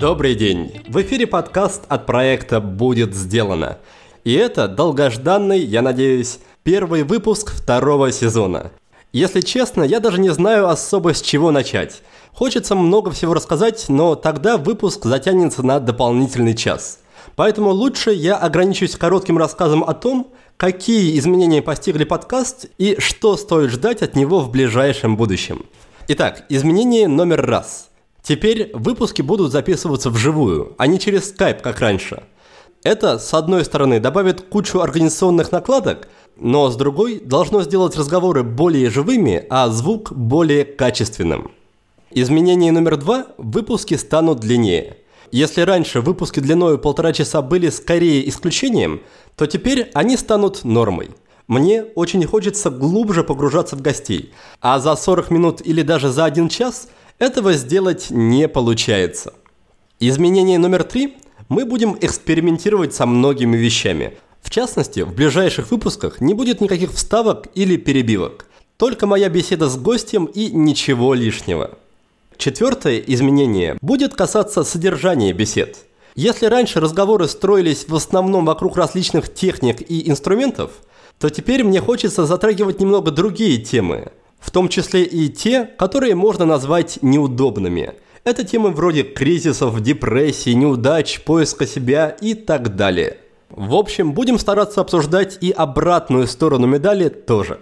Добрый день! В эфире подкаст от проекта «Будет сделано». И это долгожданный, я надеюсь, первый выпуск второго сезона. Если честно, я даже не знаю особо с чего начать. Хочется много всего рассказать, но тогда выпуск затянется на дополнительный час. Поэтому лучше я ограничусь коротким рассказом о том, какие изменения постигли подкаст и что стоит ждать от него в ближайшем будущем. Итак, изменение номер раз – Теперь выпуски будут записываться вживую, а не через Skype, как раньше. Это, с одной стороны, добавит кучу организационных накладок, но с другой должно сделать разговоры более живыми, а звук более качественным. Изменение номер два – выпуски станут длиннее. Если раньше выпуски длиной полтора часа были скорее исключением, то теперь они станут нормой. Мне очень хочется глубже погружаться в гостей, а за 40 минут или даже за один час – этого сделать не получается. Изменение номер три. Мы будем экспериментировать со многими вещами. В частности, в ближайших выпусках не будет никаких вставок или перебивок. Только моя беседа с гостем и ничего лишнего. Четвертое изменение будет касаться содержания бесед. Если раньше разговоры строились в основном вокруг различных техник и инструментов, то теперь мне хочется затрагивать немного другие темы – в том числе и те, которые можно назвать неудобными. Это темы вроде кризисов, депрессии, неудач, поиска себя и так далее. В общем, будем стараться обсуждать и обратную сторону медали тоже.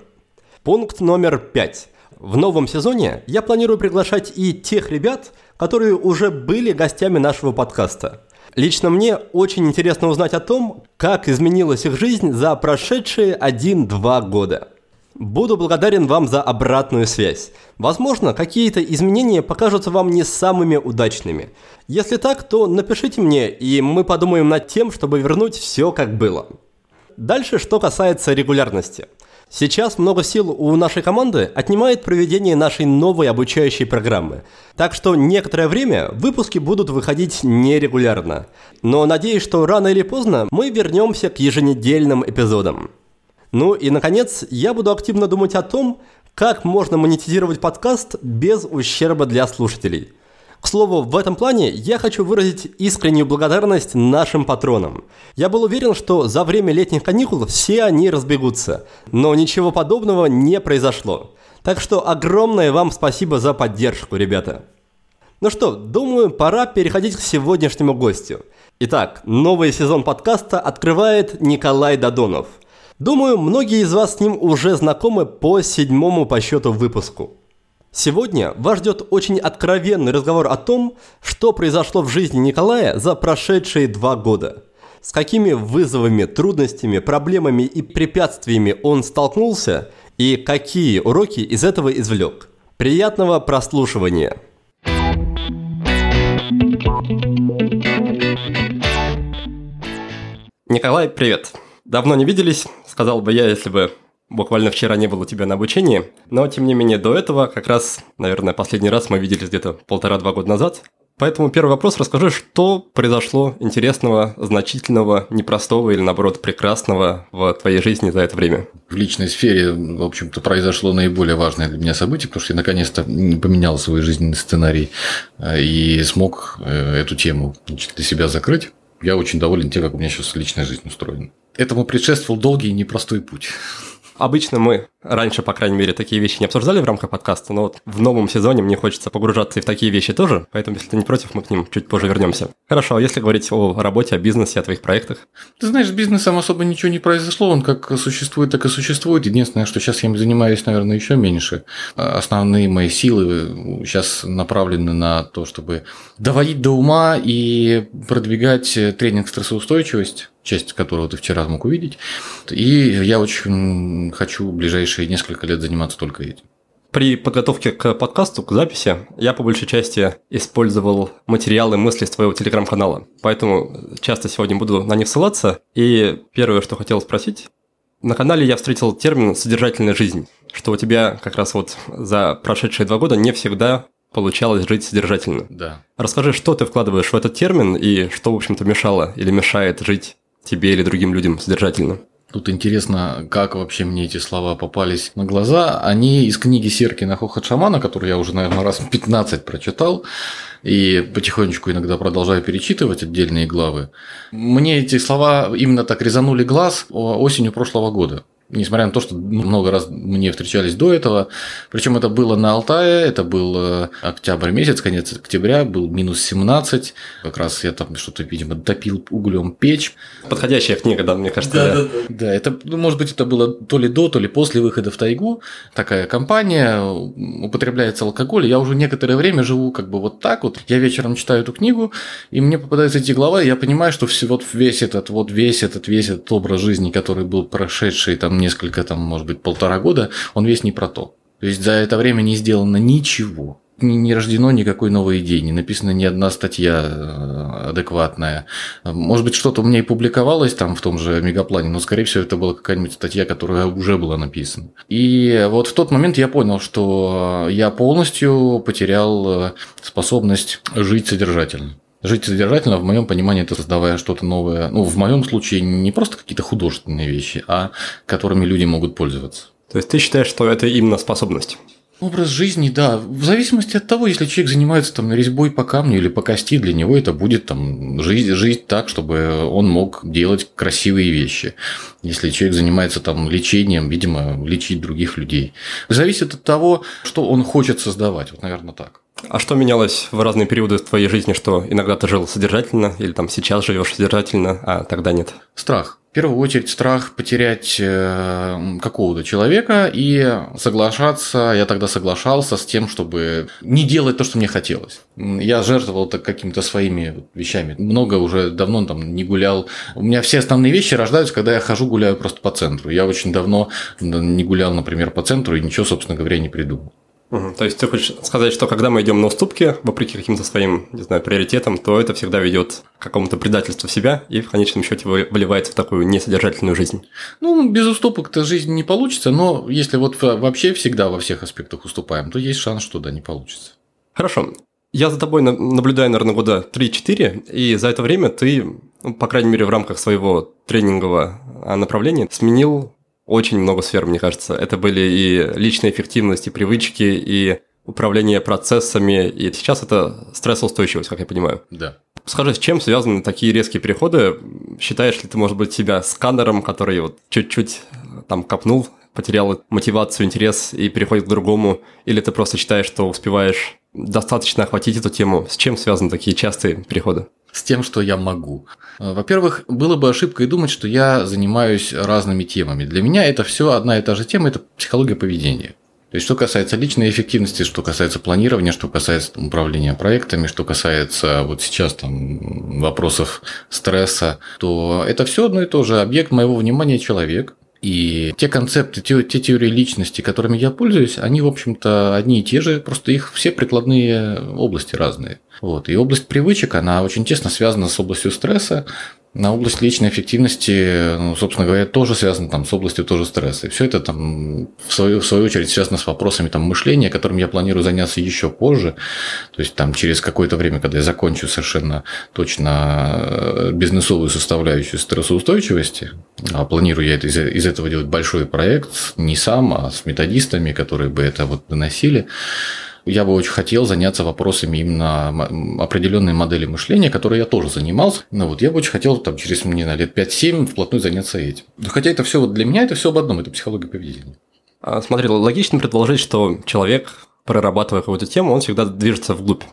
Пункт номер пять. В новом сезоне я планирую приглашать и тех ребят, которые уже были гостями нашего подкаста. Лично мне очень интересно узнать о том, как изменилась их жизнь за прошедшие 1-2 года. Буду благодарен вам за обратную связь. Возможно, какие-то изменения покажутся вам не самыми удачными. Если так, то напишите мне, и мы подумаем над тем, чтобы вернуть все как было. Дальше, что касается регулярности. Сейчас много сил у нашей команды отнимает проведение нашей новой обучающей программы. Так что некоторое время выпуски будут выходить нерегулярно. Но надеюсь, что рано или поздно мы вернемся к еженедельным эпизодам. Ну и, наконец, я буду активно думать о том, как можно монетизировать подкаст без ущерба для слушателей. К слову, в этом плане я хочу выразить искреннюю благодарность нашим патронам. Я был уверен, что за время летних каникул все они разбегутся, но ничего подобного не произошло. Так что огромное вам спасибо за поддержку, ребята. Ну что, думаю, пора переходить к сегодняшнему гостю. Итак, новый сезон подкаста открывает Николай Додонов – Думаю, многие из вас с ним уже знакомы по седьмому по счету выпуску. Сегодня вас ждет очень откровенный разговор о том, что произошло в жизни Николая за прошедшие два года. С какими вызовами, трудностями, проблемами и препятствиями он столкнулся и какие уроки из этого извлек. Приятного прослушивания! Николай, привет! Давно не виделись, сказал бы я, если бы буквально вчера не было тебя на обучении. Но, тем не менее, до этого, как раз, наверное, последний раз мы виделись где-то полтора-два года назад. Поэтому первый вопрос, расскажи, что произошло интересного, значительного, непростого или, наоборот, прекрасного в твоей жизни за это время? В личной сфере, в общем-то, произошло наиболее важное для меня событие, потому что я наконец-то поменял свой жизненный сценарий э, и смог э, эту тему для себя закрыть. Я очень доволен тем, как у меня сейчас личная жизнь устроена. Этому предшествовал долгий и непростой путь. Обычно мы раньше, по крайней мере, такие вещи не обсуждали в рамках подкаста, но вот в новом сезоне мне хочется погружаться и в такие вещи тоже, поэтому, если ты не против, мы к ним чуть позже вернемся. Хорошо, а если говорить о работе, о бизнесе, о твоих проектах? Ты знаешь, с бизнесом особо ничего не произошло, он как существует, так и существует. Единственное, что сейчас я им занимаюсь, наверное, еще меньше. Основные мои силы сейчас направлены на то, чтобы доводить до ума и продвигать тренинг стрессоустойчивость часть которого ты вчера мог увидеть. И я очень хочу в ближайшие несколько лет заниматься только этим. При подготовке к подкасту, к записи, я по большей части использовал материалы мысли с твоего телеграм-канала. Поэтому часто сегодня буду на них ссылаться. И первое, что хотел спросить. На канале я встретил термин «содержательная жизнь», что у тебя как раз вот за прошедшие два года не всегда получалось жить содержательно. Да. Расскажи, что ты вкладываешь в этот термин и что, в общем-то, мешало или мешает жить тебе или другим людям содержательно? Тут интересно, как вообще мне эти слова попались на глаза. Они из книги Серкина «Хохот шамана», которую я уже, наверное, раз 15 прочитал и потихонечку иногда продолжаю перечитывать отдельные главы. Мне эти слова именно так резанули глаз осенью прошлого года несмотря на то, что много раз мне встречались до этого. Причем это было на Алтае, это был э, октябрь месяц, конец октября, был минус 17. Как раз я там что-то, видимо, топил углем печь. Подходящая книга, да, мне кажется. Да, да, да. да это, ну, может быть, это было то ли до, то ли после выхода в тайгу. Такая компания, употребляется алкоголь. Я уже некоторое время живу как бы вот так вот. Я вечером читаю эту книгу, и мне попадаются эти главы, и я понимаю, что все, вот весь этот, вот весь этот, весь этот образ жизни, который был прошедший там несколько, там, может быть, полтора года, он весь не про то. То есть за это время не сделано ничего. Не рождено никакой новой идеи, не написана ни одна статья э, адекватная. Может быть, что-то у меня и публиковалось там в том же мегаплане, но, скорее всего, это была какая-нибудь статья, которая уже была написана. И вот в тот момент я понял, что я полностью потерял э, способность жить содержательно. Жить содержательно, в моем понимании, это создавая что-то новое. Ну, в моем случае не просто какие-то художественные вещи, а которыми люди могут пользоваться. То есть ты считаешь, что это именно способность? Образ жизни, да. В зависимости от того, если человек занимается там резьбой по камню или по кости, для него это будет там жить, жить так, чтобы он мог делать красивые вещи. Если человек занимается там лечением, видимо, лечить других людей. Зависит от того, что он хочет создавать. Вот, наверное, так. А что менялось в разные периоды в твоей жизни, что иногда ты жил содержательно, или там сейчас живешь содержательно, а тогда нет? Страх. В первую очередь страх потерять э, какого-то человека и соглашаться, я тогда соглашался с тем, чтобы не делать то, что мне хотелось. Я жертвовал так какими-то своими вещами. Много уже давно там не гулял. У меня все основные вещи рождаются, когда я хожу, гуляю просто по центру. Я очень давно не гулял, например, по центру и ничего, собственно говоря, не придумал. Угу. То есть ты хочешь сказать, что когда мы идем на уступки, вопреки каким-то своим, не знаю, приоритетам, то это всегда ведет к какому-то предательству себя и в конечном счете выливается в такую несодержательную жизнь? Ну, без уступок-то жизнь не получится, но если вот вообще всегда во всех аспектах уступаем, то есть шанс, что да, не получится. Хорошо. Я за тобой наблюдаю, наверное, года 3-4, и за это время ты, ну, по крайней мере, в рамках своего тренингового а, направления сменил очень много сфер, мне кажется. Это были и личная эффективность, и привычки, и управление процессами, и сейчас это стрессоустойчивость, как я понимаю. Да. Скажи, с чем связаны такие резкие переходы? Считаешь ли ты, может быть, себя сканером, который вот чуть-чуть там копнул, потерял мотивацию, интерес и переходит к другому? Или ты просто считаешь, что успеваешь достаточно охватить эту тему? С чем связаны такие частые переходы? с тем, что я могу. Во-первых, было бы ошибкой думать, что я занимаюсь разными темами. Для меня это все одна и та же тема, это психология поведения. То есть, что касается личной эффективности, что касается планирования, что касается там, управления проектами, что касается вот сейчас там вопросов стресса, то это все одно и то же. Объект моего внимания человек. И те концепты, те, те теории личности, которыми я пользуюсь, они, в общем-то, одни и те же, просто их все прикладные области разные. Вот. И область привычек, она очень тесно связана с областью стресса, на область личной эффективности, ну, собственно говоря, тоже связано там, с областью тоже стресса. И все это там, в, свою, в свою очередь связано с вопросами там, мышления, которым я планирую заняться еще позже. То есть там, через какое-то время, когда я закончу совершенно точно э, бизнесовую составляющую стрессоустойчивости, а планирую я это, из, из этого делать большой проект, не сам, а с методистами, которые бы это вот доносили я бы очень хотел заняться вопросами именно определенной модели мышления, которой я тоже занимался. Но вот я бы очень хотел там, через, не знаю, лет 5-7 вплотную заняться этим. Хотя это все вот для меня это все об одном, это психология поведения. А, смотри, логично предположить, что человек, прорабатывая какую-то тему, он всегда движется вглубь.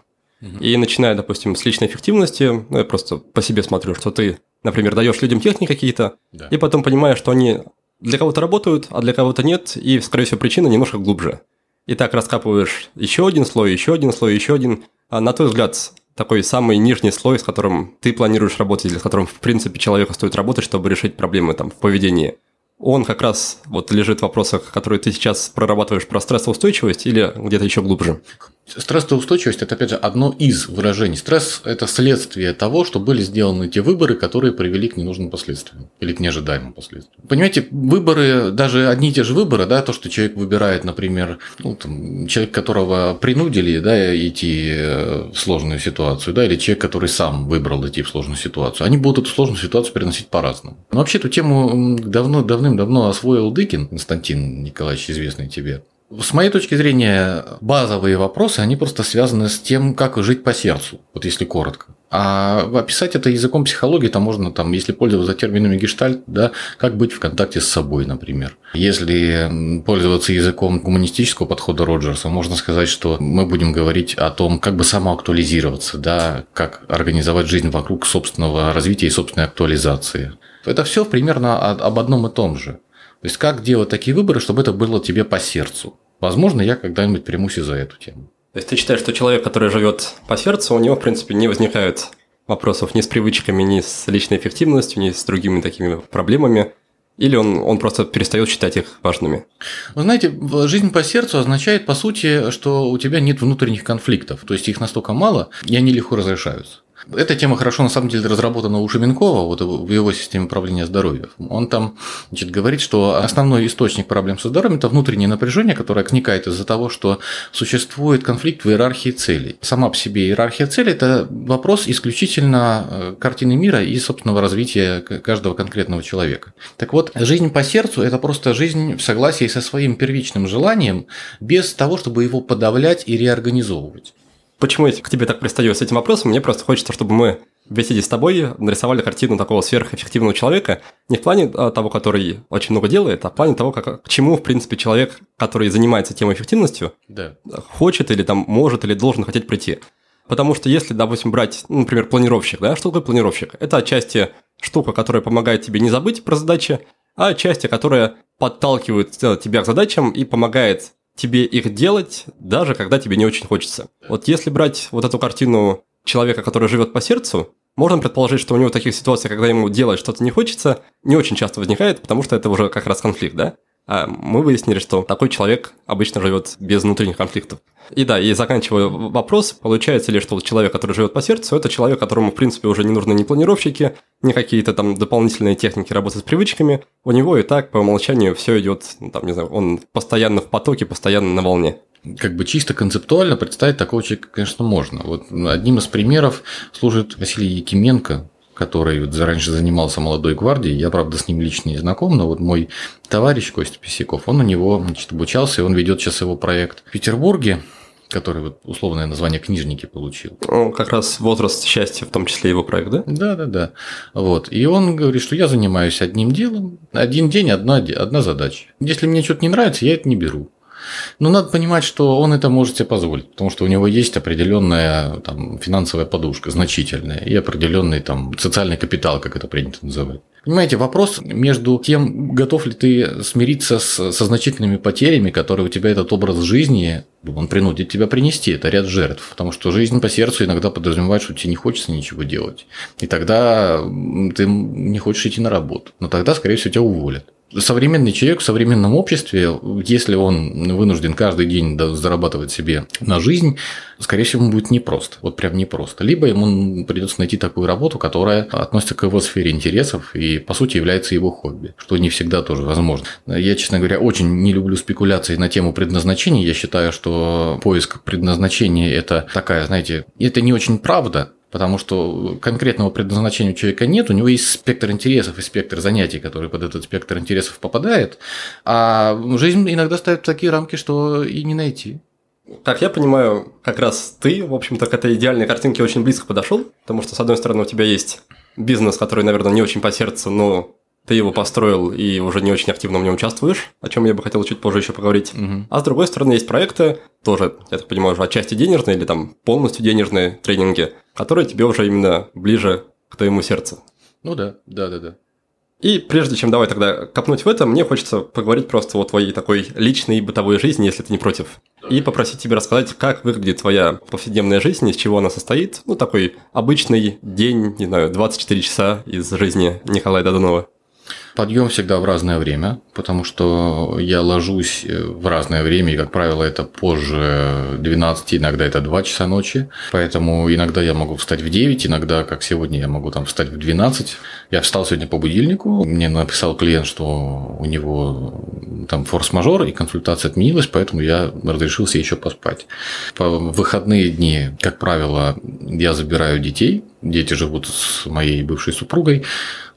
Угу. И начиная, допустим, с личной эффективности, ну, я просто по себе смотрю, что ты, например, даешь людям техники какие-то, да. и потом понимаешь, что они для кого-то работают, а для кого-то нет, и, скорее всего, причина немножко глубже. И так раскапываешь еще один слой, еще один слой, еще один. А на твой взгляд, такой самый нижний слой, с которым ты планируешь работать, или с которым, в принципе, человеку стоит работать, чтобы решить проблемы там, в поведении, он как раз вот лежит в вопросах, которые ты сейчас прорабатываешь про стрессоустойчивость или где-то еще глубже? Стрессовая устойчивость – это, опять же, одно из выражений. Стресс – это следствие того, что были сделаны те выборы, которые привели к ненужным последствиям или к неожидаемым последствиям. Понимаете, выборы, даже одни и те же выборы, да, то, что человек выбирает, например, ну, там, человек, которого принудили да, идти э, в сложную ситуацию, да, или человек, который сам выбрал идти в сложную ситуацию, они будут эту сложную ситуацию переносить по-разному. Но вообще эту тему давно, давным-давно освоил Дыкин, Константин Николаевич, известный тебе. С моей точки зрения, базовые вопросы, они просто связаны с тем, как жить по сердцу, вот если коротко. А описать это языком психологии, там можно, там, если пользоваться терминами гештальт, да, как быть в контакте с собой, например. Если пользоваться языком гуманистического подхода Роджерса, можно сказать, что мы будем говорить о том, как бы самоактуализироваться, да, как организовать жизнь вокруг собственного развития и собственной актуализации. Это все примерно об одном и том же. То есть, как делать такие выборы, чтобы это было тебе по сердцу. Возможно, я когда-нибудь примусь и за эту тему. То есть, ты считаешь, что человек, который живет по сердцу, у него, в принципе, не возникает вопросов ни с привычками, ни с личной эффективностью, ни с другими такими проблемами, или он, он просто перестает считать их важными? Вы знаете, жизнь по сердцу означает, по сути, что у тебя нет внутренних конфликтов. То есть их настолько мало, и они легко разрешаются. Эта тема хорошо, на самом деле, разработана у Шеменкова, вот в его системе управления здоровьем. Он там значит, говорит, что основной источник проблем со здоровьем – это внутреннее напряжение, которое возникает из-за того, что существует конфликт в иерархии целей. Сама по себе иерархия целей – это вопрос исключительно э, картины мира и собственного развития каждого конкретного человека. Так вот, жизнь по сердцу – это просто жизнь в согласии со своим первичным желанием, без того, чтобы его подавлять и реорганизовывать. Почему я к тебе так пристаю с этим вопросом? Мне просто хочется, чтобы мы беседе с тобой нарисовали картину такого сверхэффективного человека, не в плане а, того, который очень много делает, а в плане того, как, к чему, в принципе, человек, который занимается темой эффективностью, да. хочет или там может или должен хотеть прийти. Потому что если, допустим, брать, ну, например, планировщик, да, что такое планировщик? Это отчасти штука, которая помогает тебе не забыть про задачи, а отчасти, которая подталкивает тебя к задачам и помогает тебе их делать, даже когда тебе не очень хочется. Вот если брать вот эту картину человека, который живет по сердцу, можно предположить, что у него таких ситуаций, когда ему делать что-то не хочется, не очень часто возникает, потому что это уже как раз конфликт, да? А мы выяснили, что такой человек обычно живет без внутренних конфликтов. И да, и заканчивая вопрос, получается ли, что человек, который живет по сердцу, это человек, которому, в принципе, уже не нужны ни планировщики, ни какие-то там дополнительные техники работы с привычками. У него и так по умолчанию все идет, ну, там, не знаю, он постоянно в потоке, постоянно на волне как бы чисто концептуально представить такого человека, конечно, можно. Вот одним из примеров служит Василий Якименко, который вот раньше занимался молодой гвардией. Я, правда, с ним лично не знаком, но вот мой товарищ Костя Писяков, он у него значит, обучался, и он ведет сейчас его проект в Петербурге который вот условное название книжники получил. Он как раз возраст счастья, в том числе его проект, да? Да, да, да. Вот. И он говорит, что я занимаюсь одним делом, один день, одна, одна задача. Если мне что-то не нравится, я это не беру. Но надо понимать, что он это может себе позволить, потому что у него есть определенная там, финансовая подушка, значительная, и определенный там, социальный капитал, как это принято называть. Понимаете, вопрос между тем, готов ли ты смириться с, со значительными потерями, которые у тебя этот образ жизни, он принудит тебя принести, это ряд жертв, потому что жизнь по сердцу иногда подразумевает, что тебе не хочется ничего делать. И тогда ты не хочешь идти на работу, но тогда, скорее всего, тебя уволят современный человек в современном обществе, если он вынужден каждый день зарабатывать себе на жизнь, скорее всего, ему будет непросто. Вот прям непросто. Либо ему придется найти такую работу, которая относится к его сфере интересов и, по сути, является его хобби, что не всегда тоже возможно. Я, честно говоря, очень не люблю спекуляции на тему предназначения. Я считаю, что поиск предназначения – это такая, знаете, это не очень правда, Потому что конкретного предназначения у человека нет, у него есть спектр интересов и спектр занятий, который под этот спектр интересов попадает, а жизнь иногда ставит такие рамки, что и не найти. Так, я понимаю, как раз ты, в общем-то, к этой идеальной картинке очень близко подошел, потому что, с одной стороны, у тебя есть бизнес, который, наверное, не очень по сердцу, но ты его построил и уже не очень активно в нем участвуешь, о чем я бы хотел чуть позже еще поговорить. Угу. А с другой стороны, есть проекты, тоже, я так понимаю, уже отчасти денежные или там полностью денежные тренинги, которые тебе уже именно ближе к твоему сердцу. Ну да, да, да, да. И прежде чем давай тогда копнуть в это, мне хочется поговорить просто о твоей такой личной бытовой жизни, если ты не против. И попросить тебя рассказать, как выглядит твоя повседневная жизнь, из чего она состоит. Ну, такой обычный день, не знаю, 24 часа из жизни Николая Додонова. Подъем всегда в разное время, потому что я ложусь э, в разное время, и, как правило, это позже 12, иногда это 2 часа ночи. Поэтому иногда я могу встать в 9, иногда, как сегодня, я могу там встать в 12. Я встал сегодня по будильнику, мне написал клиент, что у него там форс-мажор, и консультация отменилась, поэтому я разрешил себе еще поспать. По выходные дни, как правило, я забираю детей, дети живут с моей бывшей супругой,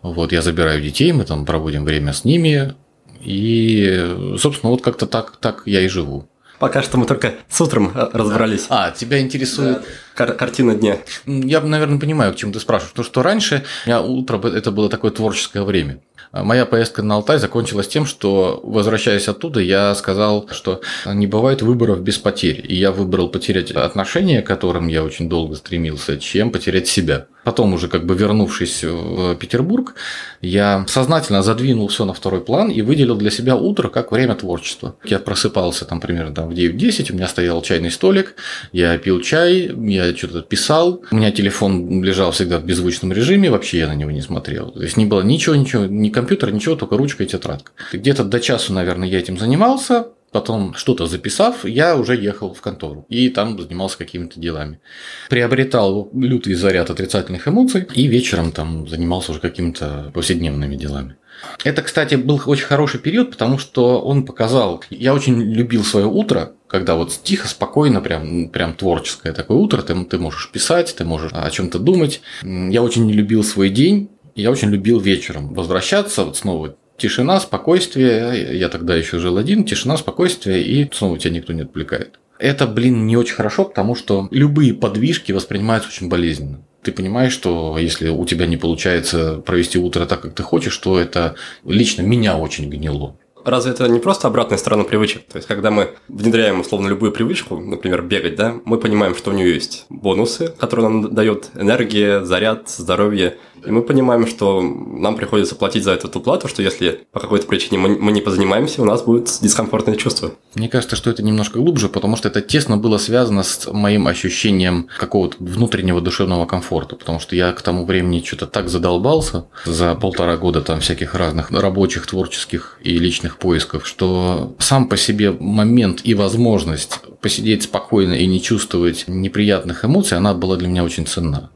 вот, я забираю детей, мы там проводим время с ними, и, собственно, вот как-то так, так я и живу. Пока что мы только с утром э, разобрались. А, тебя интересует... Кар- картина дня. Я, наверное, понимаю, к чему ты спрашиваешь. Потому что раньше у меня утро это было такое творческое время. А моя поездка на Алтай закончилась тем, что, возвращаясь оттуда, я сказал, что не бывает выборов без потерь. И я выбрал потерять отношения, к которым я очень долго стремился, чем потерять себя. Потом уже как бы вернувшись в Петербург, я сознательно задвинул все на второй план и выделил для себя утро как время творчества. Я просыпался там примерно там, в 9-10, у меня стоял чайный столик, я пил чай, я что-то писал, у меня телефон лежал всегда в беззвучном режиме, вообще я на него не смотрел. То есть не было ничего, ничего, ни компьютера, ничего, только ручка и тетрадка. Где-то до часу, наверное, я этим занимался, Потом что-то записав, я уже ехал в контору и там занимался какими-то делами. Приобретал лютый заряд отрицательных эмоций и вечером там занимался уже какими-то повседневными делами. Это, кстати, был очень хороший период, потому что он показал... Я очень любил свое утро, когда вот тихо, спокойно, прям, прям творческое такое утро, ты, ты можешь писать, ты можешь о чем-то думать. Я очень не любил свой день, я очень любил вечером возвращаться, вот снова тишина, спокойствие. Я тогда еще жил один, тишина, спокойствие, и снова тебя никто не отвлекает. Это, блин, не очень хорошо, потому что любые подвижки воспринимаются очень болезненно. Ты понимаешь, что если у тебя не получается провести утро так, как ты хочешь, то это лично меня очень гнило. Разве это не просто обратная сторона привычек? То есть, когда мы внедряем условно любую привычку, например, бегать, да, мы понимаем, что у нее есть бонусы, которые нам дает энергия, заряд, здоровье, и мы понимаем, что нам приходится платить за эту плату, что если по какой-то причине мы не позанимаемся, у нас будет дискомфортное чувство. Мне кажется, что это немножко глубже, потому что это тесно было связано с моим ощущением какого-то внутреннего душевного комфорта, потому что я к тому времени что-то так задолбался за полтора года там всяких разных рабочих, творческих и личных поисков, что сам по себе момент и возможность посидеть спокойно и не чувствовать неприятных эмоций, она была для меня очень ценна.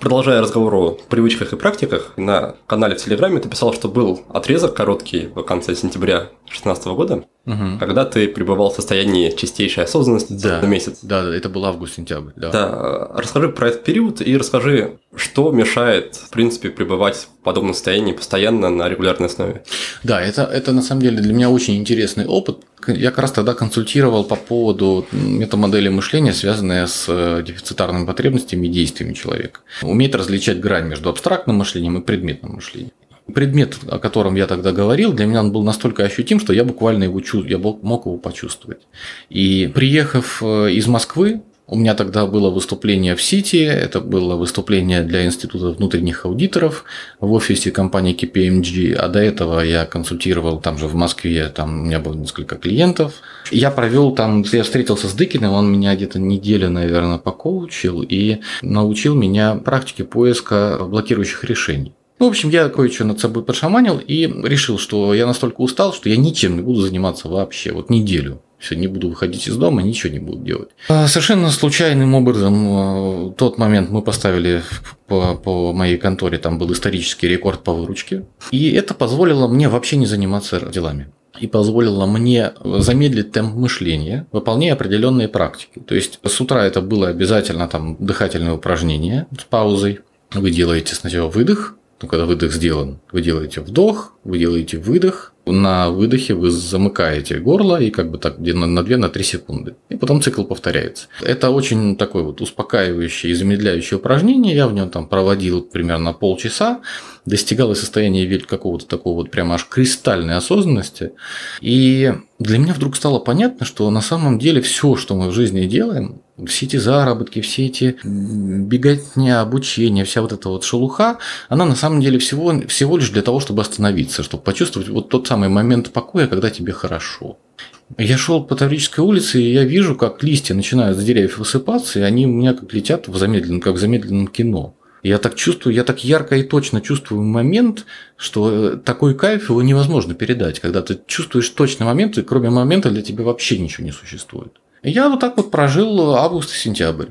Продолжая разговор о привычках и практиках, на канале в Телеграме ты писал, что был отрезок короткий в конце сентября 2016 года, угу. когда ты пребывал в состоянии чистейшей осознанности да. на месяц. Да, да, это был август-сентябрь. Да. да, расскажи про этот период и расскажи, что мешает, в принципе, пребывать в подобном состоянии постоянно на регулярной основе. Да, это, это на самом деле для меня очень интересный опыт. Я как раз тогда консультировал по поводу метамодели мышления, связанные с э, дефицитарными потребностями и действиями человека. Уметь различать грань между абстрактным мышлением и предметным мышлением предмет, о котором я тогда говорил, для меня он был настолько ощутим, что я буквально его чу... я мог его почувствовать. И приехав э, из Москвы, у меня тогда было выступление в Сити, это было выступление для Института внутренних аудиторов в офисе компании KPMG, а до этого я консультировал там же в Москве, там у меня было несколько клиентов. Я провел там, я встретился с Дыкиным, он меня где-то неделю, наверное, покоучил и научил меня практике поиска блокирующих решений. Ну, в общем, я кое-что над собой подшаманил и решил, что я настолько устал, что я ничем не буду заниматься вообще, вот неделю. Все, не буду выходить из дома, ничего не буду делать. А совершенно случайным образом в тот момент мы поставили по, по моей конторе, там был исторический рекорд по выручке. И это позволило мне вообще не заниматься делами и позволило мне замедлить темп мышления, выполняя определенные практики. То есть с утра это было обязательно там дыхательное упражнение с паузой. Вы делаете сначала выдох, ну, когда выдох сделан, вы делаете вдох, вы делаете выдох, на выдохе вы замыкаете горло и как бы так на, на 2-3 секунды. И потом цикл повторяется. Это очень такое вот успокаивающее и замедляющее упражнение. Я в нем там проводил примерно полчаса, достигал состояния какого-то такого вот прямо аж кристальной осознанности. И для меня вдруг стало понятно, что на самом деле все, что мы в жизни делаем, все эти заработки, все эти беготня, обучение, вся вот эта вот шелуха, она на самом деле всего, всего лишь для того, чтобы остановиться, чтобы почувствовать вот тот самый момент покоя, когда тебе хорошо. Я шел по Таврической улице, и я вижу, как листья начинают с деревьев высыпаться, и они у меня как летят в замедленном, как в замедленном кино. Я так чувствую, я так ярко и точно чувствую момент, что э, такой кайф его невозможно передать, когда ты чувствуешь точный момент, и кроме момента для тебя вообще ничего не существует. Я вот так вот прожил август и сентябрь.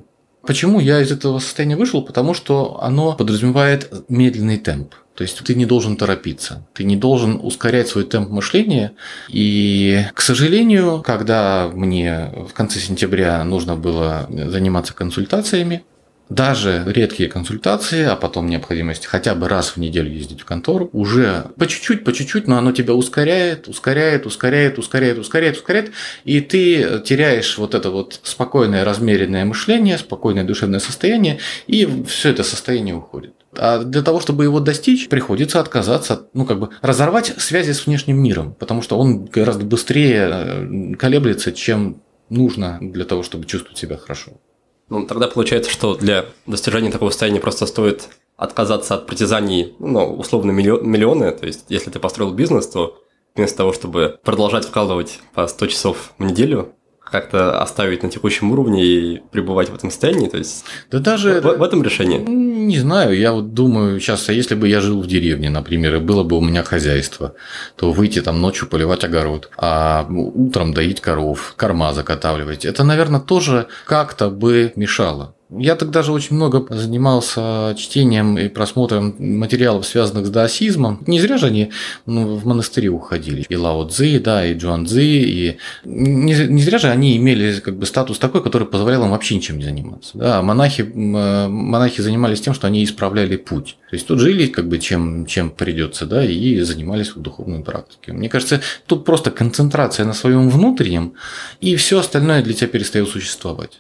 Почему я из этого состояния вышел? Потому что оно подразумевает медленный темп. То есть ты не должен торопиться, ты не должен ускорять свой темп мышления. И, к сожалению, когда мне в конце сентября нужно было заниматься консультациями, даже редкие консультации, а потом необходимость хотя бы раз в неделю ездить в контору, уже по чуть-чуть, по чуть-чуть, но оно тебя ускоряет, ускоряет, ускоряет, ускоряет, ускоряет, ускоряет, и ты теряешь вот это вот спокойное, размеренное мышление, спокойное душевное состояние, и все это состояние уходит. А для того, чтобы его достичь, приходится отказаться, ну, как бы разорвать связи с внешним миром, потому что он гораздо быстрее э, колеблется, чем нужно для того, чтобы чувствовать себя хорошо. Ну, тогда получается, что для достижения такого состояния просто стоит отказаться от притязаний, ну, условно, миллионы. То есть, если ты построил бизнес, то вместо того, чтобы продолжать вкладывать по 100 часов в неделю, как-то оставить на текущем уровне и пребывать в этом состоянии? То есть да даже в, в этом решении? Не знаю, я вот думаю сейчас, а если бы я жил в деревне, например, и было бы у меня хозяйство, то выйти там ночью поливать огород, а утром доить коров, корма заготавливать, это, наверное, тоже как-то бы мешало. Я тогда же очень много занимался чтением и просмотром материалов, связанных с даосизмом. Не зря же они ну, в монастыри уходили. И Лао Цзи, да, и Джуан Цзи. И не, не зря же они имели как бы статус такой, который позволял им вообще ничем не заниматься. Да, монахи, монахи занимались тем, что они исправляли путь. То есть тут жили как бы чем, чем придется, да, и занимались в духовной практике. Мне кажется, тут просто концентрация на своем внутреннем, и все остальное для тебя перестает существовать.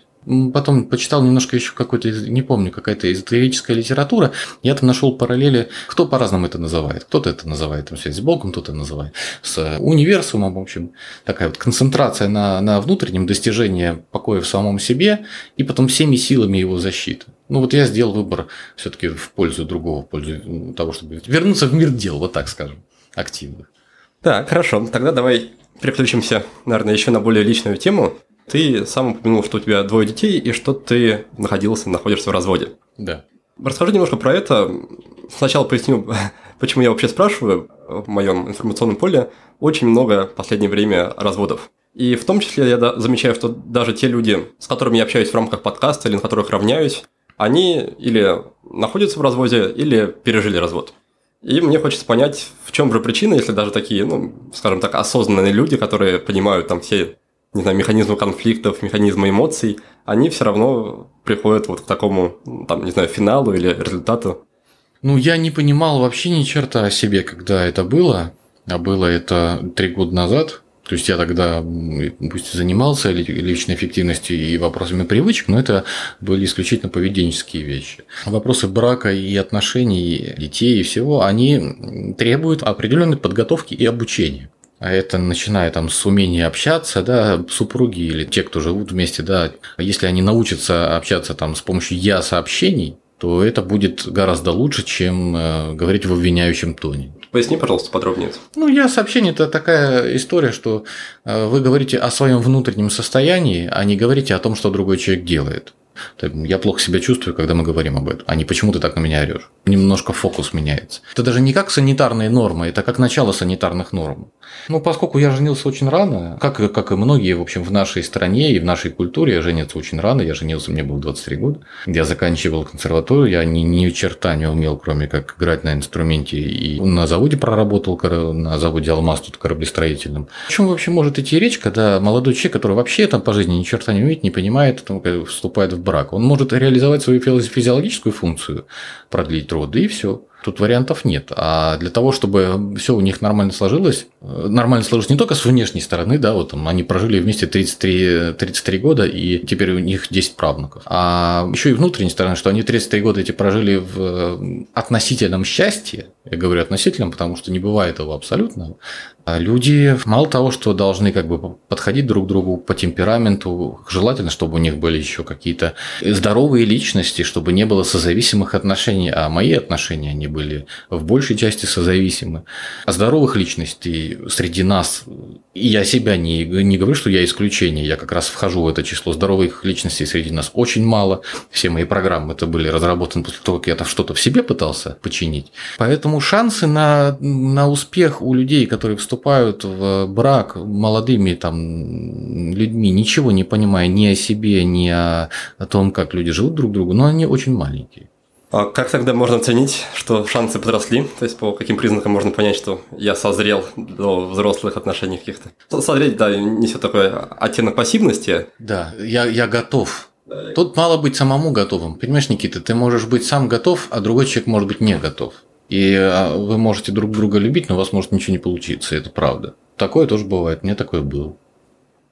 Потом почитал немножко еще какой-то, не помню, какая-то эзотерическая литература. Я там нашел параллели, кто по-разному это называет. Кто-то это называет там, связь с Богом, кто-то называет с универсумом. В общем, такая вот концентрация на, на внутреннем достижении покоя в самом себе и потом всеми силами его защиты. Ну вот я сделал выбор все-таки в пользу другого, в пользу того, чтобы вернуться в мир дел, вот так скажем, активных. Так, хорошо. Тогда давай переключимся, наверное, еще на более личную тему. Ты сам упомянул, что у тебя двое детей и что ты находился, находишься в разводе. Да. Расскажи немножко про это. Сначала поясню, почему я вообще спрашиваю в моем информационном поле. Очень много в последнее время разводов. И в том числе я замечаю, что даже те люди, с которыми я общаюсь в рамках подкаста или на которых равняюсь, они или находятся в разводе, или пережили развод. И мне хочется понять, в чем же причина, если даже такие, ну, скажем так, осознанные люди, которые понимают там все не знаю, механизмы конфликтов, механизмы эмоций, они все равно приходят вот к такому, там, не знаю, финалу или результату. Ну, я не понимал вообще ни черта о себе, когда это было, а было это три года назад. То есть я тогда пусть и занимался личной эффективностью и вопросами привычек, но это были исключительно поведенческие вещи. Вопросы брака и отношений детей и всего, они требуют определенной подготовки и обучения. А это начиная там с умения общаться, да, супруги или те, кто живут вместе, да, если они научатся общаться там с помощью я сообщений, то это будет гораздо лучше, чем э, говорить в обвиняющем тоне. Поясни, пожалуйста, подробнее. Ну, я сообщение – это такая история, что э, вы говорите о своем внутреннем состоянии, а не говорите о том, что другой человек делает. Я плохо себя чувствую, когда мы говорим об этом, а не почему ты так на меня орешь. Немножко фокус меняется. Это даже не как санитарные нормы, это как начало санитарных норм. Ну, поскольку я женился очень рано, как, как и многие, в общем, в нашей стране и в нашей культуре, я женился очень рано, я женился, мне было 23 года. Я заканчивал консерваторию, я ни, ни черта не умел, кроме как играть на инструменте. И на заводе проработал, на заводе «Алмаз» тут кораблестроительным. О чем вообще может идти речь, когда молодой человек, который вообще там по жизни ни черта не умеет, не понимает, там, вступает в брак. Он может реализовать свою физиологическую функцию, продлить роды, и все. Тут вариантов нет. А для того, чтобы все у них нормально сложилось, э, нормально сложилось не только с внешней стороны, да, вот там они прожили вместе 33, 33 года, и теперь у них 10 правнуков, а еще и внутренней стороны, что они 33 года эти прожили в э, относительном счастье, я говорю относительном, потому что не бывает его абсолютно, люди мало того, что должны как бы подходить друг к другу по темпераменту, желательно, чтобы у них были еще какие-то здоровые личности, чтобы не было созависимых отношений, а мои отношения, они были в большей части созависимы. А здоровых личностей среди нас, я себя не, не говорю, что я исключение, я как раз вхожу в это число здоровых личностей среди нас очень мало. Все мои программы это были разработаны после того, как я там что-то в себе пытался починить. Поэтому шансы на, на успех у людей, которые вступают вступают в брак молодыми там, людьми, ничего не понимая ни о себе, ни о, о том, как люди живут друг другу, но они очень маленькие. А как тогда можно оценить, что шансы подросли? То есть по каким признакам можно понять, что я созрел до взрослых отношений каких-то? Созреть, да, несет такой оттенок пассивности. Да, я, я готов. Тут мало быть самому готовым. Понимаешь, Никита, ты можешь быть сам готов, а другой человек может быть не готов. И а, вы можете друг друга любить, но у вас может ничего не получиться, это правда. Такое тоже бывает, мне такое было.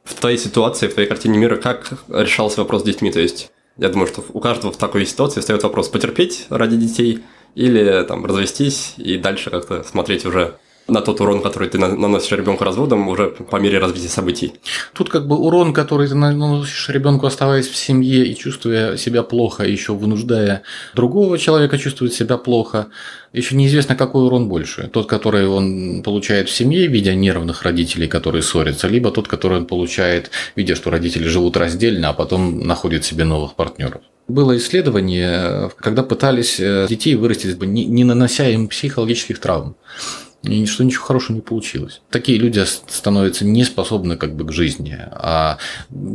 В твоей ситуации, в твоей картине мира, как решался вопрос с детьми? То есть, я думаю, что у каждого в такой ситуации встает вопрос потерпеть ради детей или там развестись и дальше как-то смотреть уже на тот урон, который ты наносишь ребенку разводом уже по мере развития событий. Тут как бы урон, который ты наносишь ребенку, оставаясь в семье и чувствуя себя плохо, еще вынуждая другого человека чувствовать себя плохо, еще неизвестно, какой урон больше. Тот, который он получает в семье, видя нервных родителей, которые ссорятся, либо тот, который он получает, видя, что родители живут раздельно, а потом находят себе новых партнеров. Было исследование, когда пытались э, детей вырастить, не нанося им психологических травм и что ничего хорошего не получилось. Такие люди становятся неспособны как бы к жизни. А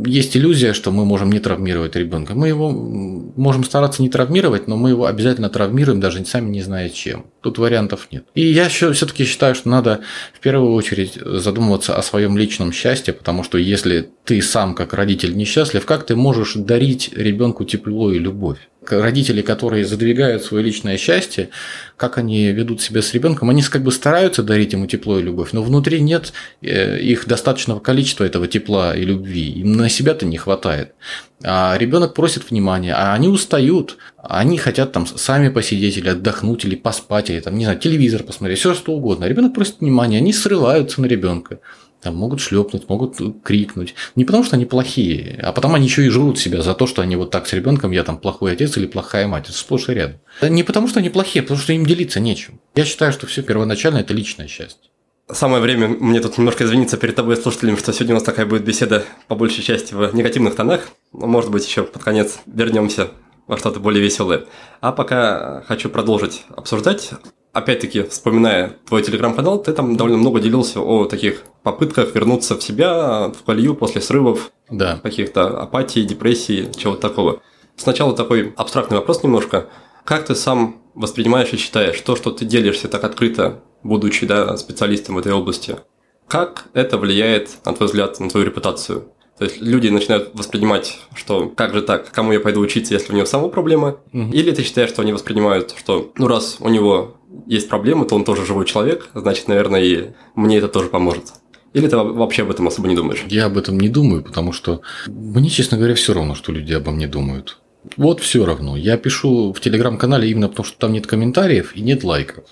есть иллюзия, что мы можем не травмировать ребенка. Мы его можем стараться не травмировать, но мы его обязательно травмируем, даже сами не зная чем. Тут вариантов нет. И я все-таки считаю, что надо в первую очередь задумываться о своем личном счастье, потому что если ты сам как родитель несчастлив, как ты можешь дарить ребенку тепло и любовь? Родители, которые задвигают свое личное счастье, как они ведут себя с ребенком, они как бы стараются дарить ему тепло и любовь, но внутри нет э, их достаточного количества этого тепла и любви. Им на себя-то не хватает. А ребенок просит внимания, а они устают, они хотят там сами посидеть или отдохнуть, или поспать, или там, не знаю, телевизор посмотреть, все что угодно. Ребенок просит внимания, они срываются на ребенка. Там могут шлепнуть, могут крикнуть. Не потому, что они плохие, а потому они еще и жрут себя за то, что они вот так с ребенком, я там плохой отец или плохая мать. Это сплошь и рядом. Не потому, что они плохие, а потому что им делиться нечем. Я считаю, что все первоначально это личное счастье. Самое время мне тут немножко извиниться перед тобой, слушателями, что сегодня у нас такая будет беседа по большей части в негативных тонах. Может быть, еще под конец вернемся во что-то более веселое. А пока хочу продолжить обсуждать опять-таки, вспоминая твой телеграм-канал, ты там довольно много делился о таких попытках вернуться в себя, в колею после срывов, да. каких-то апатии, депрессии, чего-то такого. Сначала такой абстрактный вопрос немножко. Как ты сам воспринимаешь и считаешь то, что ты делишься так открыто, будучи да, специалистом в этой области? Как это влияет, на твой взгляд, на твою репутацию? То есть люди начинают воспринимать, что как же так, кому я пойду учиться, если у него самого проблемы? Угу. Или ты считаешь, что они воспринимают, что ну раз у него есть проблемы, то он тоже живой человек, значит, наверное, и мне это тоже поможет. Или ты вообще об этом особо не думаешь? Я об этом не думаю, потому что мне, честно говоря, все равно, что люди обо мне думают. Вот все равно. Я пишу в телеграм-канале именно потому, что там нет комментариев и нет лайков.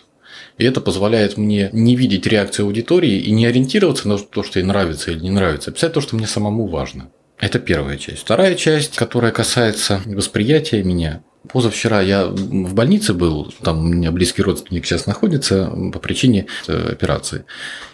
И это позволяет мне не видеть реакцию аудитории и не ориентироваться на то, что ей нравится или не нравится, а писать то, что мне самому важно. Это первая часть. Вторая часть, которая касается восприятия меня, Позавчера я в больнице был, там у меня близкий родственник сейчас находится по причине э, операции.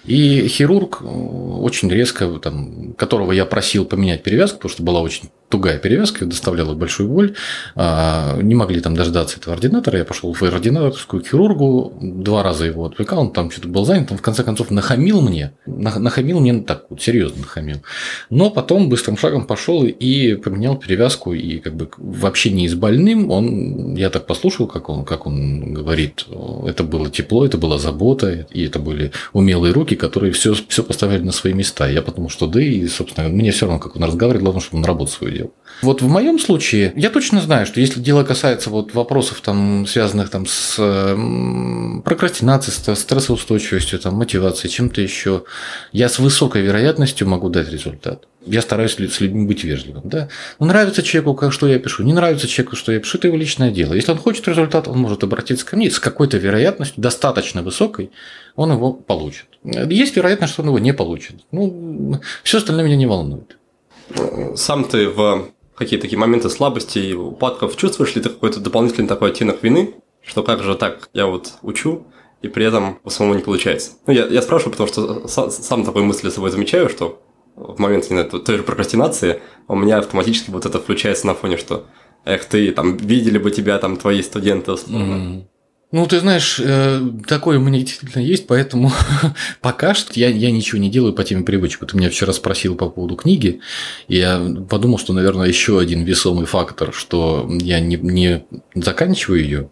И хирург очень резко, там, которого я просил поменять перевязку, потому что была очень тугая перевязка, доставляла большую боль. А, не могли там дождаться этого ординатора. Я пошел в ординаторскую хирургу, два раза его отвлекал, он там что-то был занят, он в конце концов нахамил мне, нахамил мне так вот, серьезно нахамил. Но потом быстрым шагом пошел и поменял перевязку, и как бы в общении с больным он, я так послушал, как он, как он говорит, это было тепло, это была забота, и это были умелые руки, которые все, все поставили на свои места. Я потому что да, и, собственно, мне все равно, как он разговаривает, главное, чтобы он работу свою делал. Дел. Вот в моем случае я точно знаю, что если дело касается вот вопросов, там, связанных там, с прокрастинацией, стрессоустойчивостью, там, мотивацией, чем-то еще, я с высокой вероятностью могу дать результат. Я стараюсь с людьми быть вежливым. Да? Ну, нравится человеку, как, что я пишу, не нравится человеку, что я пишу, это его личное дело. Если он хочет результат, он может обратиться ко мне с какой-то вероятностью, достаточно высокой, он его получит. Есть вероятность, что он его не получит. Ну, все остальное меня не волнует. Сам ты в какие-то такие моменты слабости и упадков чувствуешь ли ты какой-то дополнительный такой оттенок вины, что как же так, я вот учу, и при этом самому не получается. Ну, я, я спрашиваю, потому что сам такой мысли собой замечаю, что в момент не знаю, той же прокрастинации у меня автоматически вот это включается на фоне, что эх ты, там, видели бы тебя там твои студенты. Mm-hmm. Ну, ты знаешь, э, такое у меня действительно есть, поэтому пока что я, я ничего не делаю по теме привычек. Ты меня вчера спросил по поводу книги, и я подумал, что, наверное, еще один весомый фактор, что я не, не заканчиваю ее,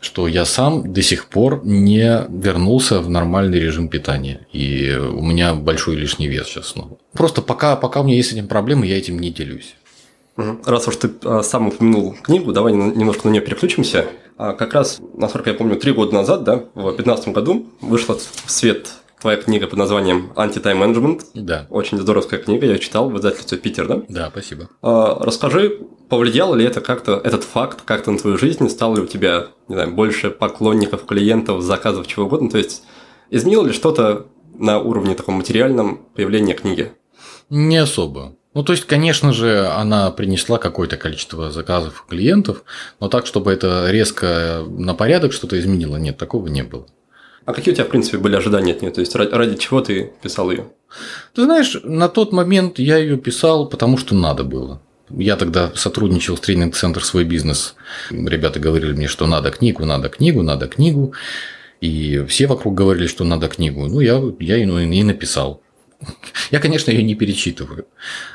что я сам до сих пор не вернулся в нормальный режим питания. И у меня большой лишний вес сейчас снова. Просто пока, пока у меня есть с этим проблемы, я этим не делюсь. Раз уж ты а, сам упомянул книгу, давай немножко на нее переключимся. А, как раз, насколько я помню, три года назад, да, в 2015 году вышла в свет твоя книга под названием «Anti-Time Management». Да. Очень здоровская книга, я читал в издательстве «Питер», да? Да, спасибо. А, расскажи, повлиял ли это как-то, этот факт как-то на твою жизнь? Стало ли у тебя, не знаю, больше поклонников, клиентов, заказов, чего угодно? То есть, изменило ли что-то на уровне таком материальном появления книги? Не особо. Ну, то есть, конечно же, она принесла какое-то количество заказов клиентов, но так, чтобы это резко на порядок что-то изменило, нет, такого не было. А какие у тебя, в принципе, были ожидания от нее? То есть, ради чего ты писал ее? Ты знаешь, на тот момент я ее писал, потому что надо было. Я тогда сотрудничал с тренинг-центр «Свой бизнес». Ребята говорили мне, что надо книгу, надо книгу, надо книгу. И все вокруг говорили, что надо книгу. Ну, я, я ну, и написал. Я, конечно, ее не перечитываю,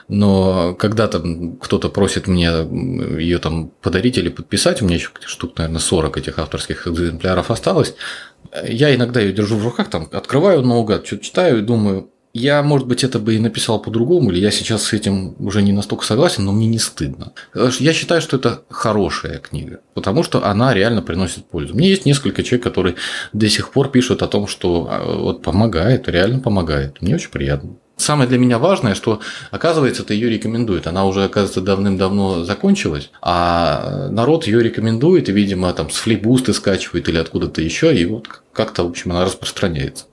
но когда там кто-то просит мне ее там подарить или подписать, у меня еще штук, наверное, 40 этих авторских экземпляров осталось, я иногда ее держу в руках, там открываю наугад, что-то читаю и думаю, я, может быть, это бы и написал по-другому, или я сейчас с этим уже не настолько согласен, но мне не стыдно. Я считаю, что это хорошая книга, потому что она реально приносит пользу. Меня есть несколько человек, которые до сих пор пишут о том, что а, вот помогает, реально помогает. Мне очень приятно. Самое для меня важное, что, оказывается, это ее рекомендует. Она уже, оказывается, давным-давно закончилась, а народ ее рекомендует, и, видимо, там с флипбусты скачивает или откуда-то еще, и вот как-то, в общем, она распространяется.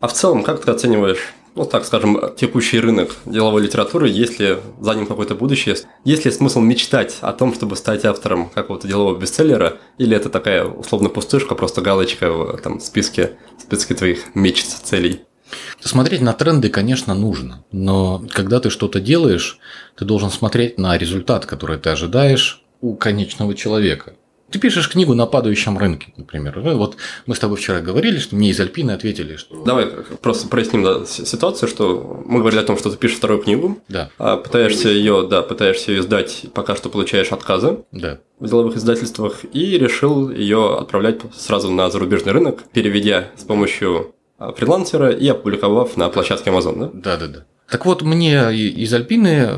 А в целом, как ты оцениваешь ну, так скажем, текущий рынок деловой литературы, есть ли за ним какое-то будущее, есть ли смысл мечтать о том, чтобы стать автором какого-то делового бестселлера, или это такая условно пустышка, просто галочка в там, списке, списке твоих мечт, целей? Смотреть на тренды, конечно, нужно, но когда ты что-то делаешь, ты должен смотреть на результат, который ты ожидаешь у конечного человека. Ты пишешь книгу на падающем рынке, например. Вот мы с тобой вчера говорили, что мне из Альпины ответили, что... Давай просто проясним да, ситуацию, что мы говорили о том, что ты пишешь вторую книгу, да. А пытаешься ее, да, пытаешься ее издать, пока что получаешь отказы да. в деловых издательствах, и решил ее отправлять сразу на зарубежный рынок, переведя с помощью а, фрилансера и опубликовав на площадке Amazon, да? Да, да, да. Так вот, мне из Альпины э,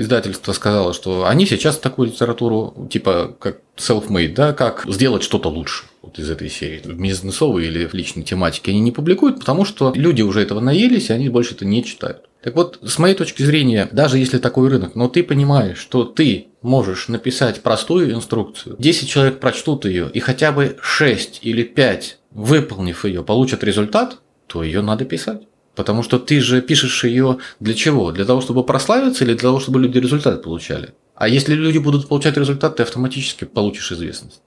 издательство сказало, что они сейчас такую литературу, типа как self-made, да, как сделать что-то лучше вот из этой серии, в бизнесовой или в личной тематике, они не публикуют, потому что люди уже этого наелись, и они больше это не читают. Так вот, с моей точки зрения, даже если такой рынок, но ты понимаешь, что ты можешь написать простую инструкцию, 10 человек прочтут ее, и хотя бы 6 или 5, выполнив ее, получат результат, то ее надо писать. Потому что ты же пишешь ее для чего? Для того, чтобы прославиться или для того, чтобы люди результат получали? А если люди будут получать результат, ты автоматически получишь известность.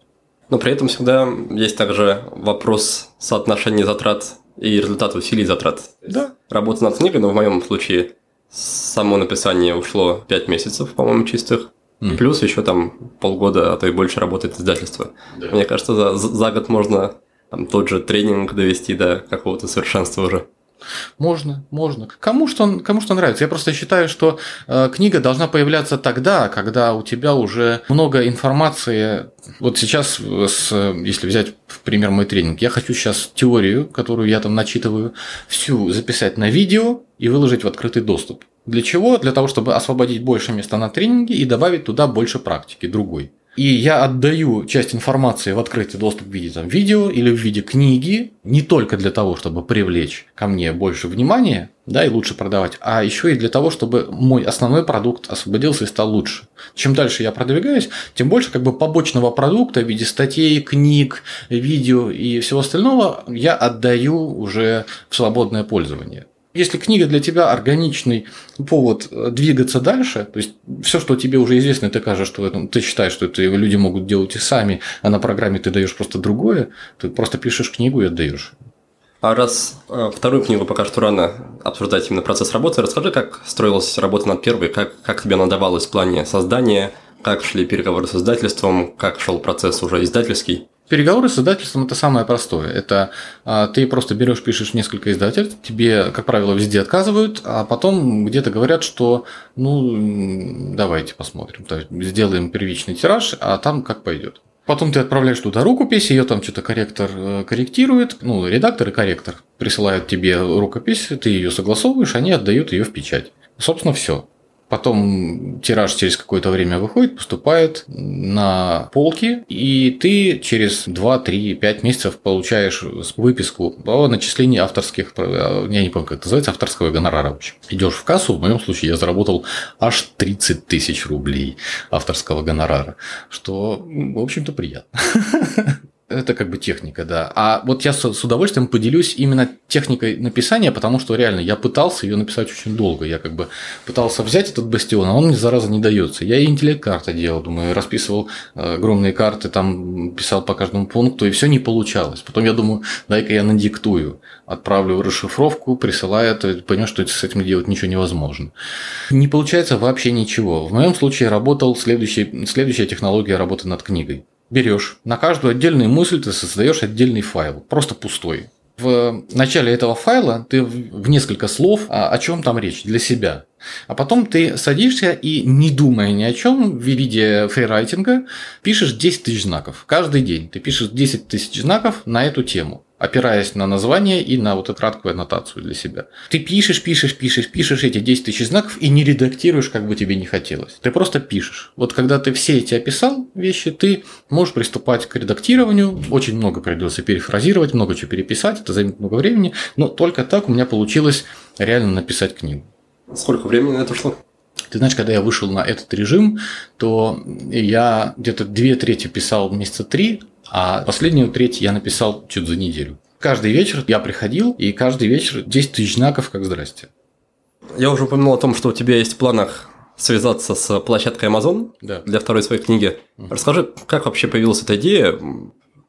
Но при этом всегда есть также вопрос соотношения затрат и результата усилий затрат. Да. Работа над книгой, но в моем случае само написание ушло 5 месяцев, по-моему, чистых. Mm. Плюс еще там полгода, а то и больше работает издательство. Да. Мне кажется, за, за год можно там, тот же тренинг довести до какого-то совершенства уже. Можно, можно. Кому что, кому что нравится. Я просто считаю, что э, книга должна появляться тогда, когда у тебя уже много информации. Вот сейчас, с, если взять в пример мой тренинг, я хочу сейчас теорию, которую я там начитываю, всю записать на видео и выложить в открытый доступ. Для чего? Для того, чтобы освободить больше места на тренинге и добавить туда больше практики другой. И я отдаю часть информации в открытый доступ в виде там, видео или в виде книги, не только для того, чтобы привлечь ко мне больше внимания, да, и лучше продавать, а еще и для того, чтобы мой основной продукт освободился и стал лучше. Чем дальше я продвигаюсь, тем больше как бы побочного продукта в виде статей, книг, видео и всего остального я отдаю уже в свободное пользование. Если книга для тебя органичный повод э, двигаться дальше, то есть все, что тебе уже известно, ты кажешь, что это, ты считаешь, что это люди могут делать и сами, а на программе ты даешь просто другое, ты просто пишешь книгу и отдаешь. А раз э, вторую книгу пока что рано обсуждать именно процесс работы, расскажи, как строилась работа над первой, как, как тебе она давалась в плане создания, как шли переговоры с издательством, как шел процесс уже издательский. Переговоры с издательством это самое простое. Это а, ты просто берешь, пишешь несколько издательств, тебе, как правило, везде отказывают, а потом где-то говорят, что ну давайте посмотрим, то есть сделаем первичный тираж, а там как пойдет. Потом ты отправляешь туда рукопись, ее там что-то корректор э, корректирует, ну, редактор и корректор присылают тебе рукопись, ты ее согласовываешь, они отдают ее в печать. Собственно, все. Потом тираж через какое-то время выходит, поступает на полки, и ты через 2, 3, 5 месяцев получаешь выписку о начислении авторских, я не помню, как это называется, авторского гонорара. В общем. Идешь в кассу, в моем случае я заработал аж 30 тысяч рублей авторского гонорара, что, в общем-то, приятно. Это как бы техника, да. А вот я с, удовольствием поделюсь именно техникой написания, потому что реально я пытался ее написать очень долго. Я как бы пытался взять этот бастион, а он мне зараза не дается. Я и интеллект карты делал, думаю, расписывал э, огромные карты, там писал по каждому пункту, и все не получалось. Потом я думаю, дай-ка я надиктую, отправлю расшифровку, присылаю это, понял, что с этим делать ничего невозможно. Не получается вообще ничего. В моем случае работал следующий, следующая технология работы над книгой берешь, на каждую отдельную мысль ты создаешь отдельный файл, просто пустой. В начале этого файла ты в несколько слов, а, о чем там речь для себя. А потом ты садишься и, не думая ни о чем, в виде фрирайтинга, пишешь 10 тысяч знаков. Каждый день ты пишешь 10 тысяч знаков на эту тему опираясь на название и на вот эту краткую аннотацию для себя. Ты пишешь, пишешь, пишешь, пишешь эти 10 тысяч знаков и не редактируешь, как бы тебе не хотелось. Ты просто пишешь. Вот когда ты все эти описал вещи, ты можешь приступать к редактированию. Очень много придется перефразировать, много чего переписать, это займет много времени, но только так у меня получилось реально написать книгу. Сколько времени на это ушло? Ты знаешь, когда я вышел на этот режим, то я где-то две трети писал месяца три, а последнюю треть я написал чуть за неделю. Каждый вечер я приходил, и каждый вечер 10 тысяч знаков, как здрасте. Я уже упомянул о том, что у тебя есть в планах связаться с площадкой Amazon да. для второй своей книги. Угу. Расскажи, как вообще появилась эта идея,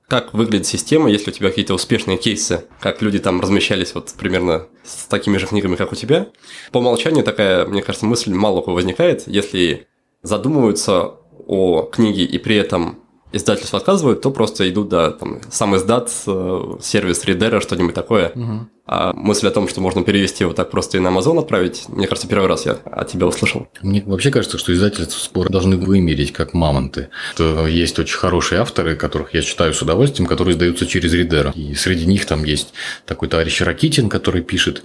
как выглядит система, если у тебя какие-то успешные кейсы, как люди там размещались вот примерно с такими же книгами, как у тебя. По умолчанию такая, мне кажется, мысль мало у кого возникает, если задумываются о книге и при этом издательства отказывают, то просто идут, да, там, сам издат, э, сервис Reader, что-нибудь такое. Угу. А мысль о том, что можно перевести его так просто и на Amazon отправить, мне кажется, первый раз я от тебя услышал. Мне вообще кажется, что издательства спор должны вымереть как мамонты. Что есть очень хорошие авторы, которых я читаю с удовольствием, которые издаются через Reader. И среди них там есть такой товарищ Ракитин, который пишет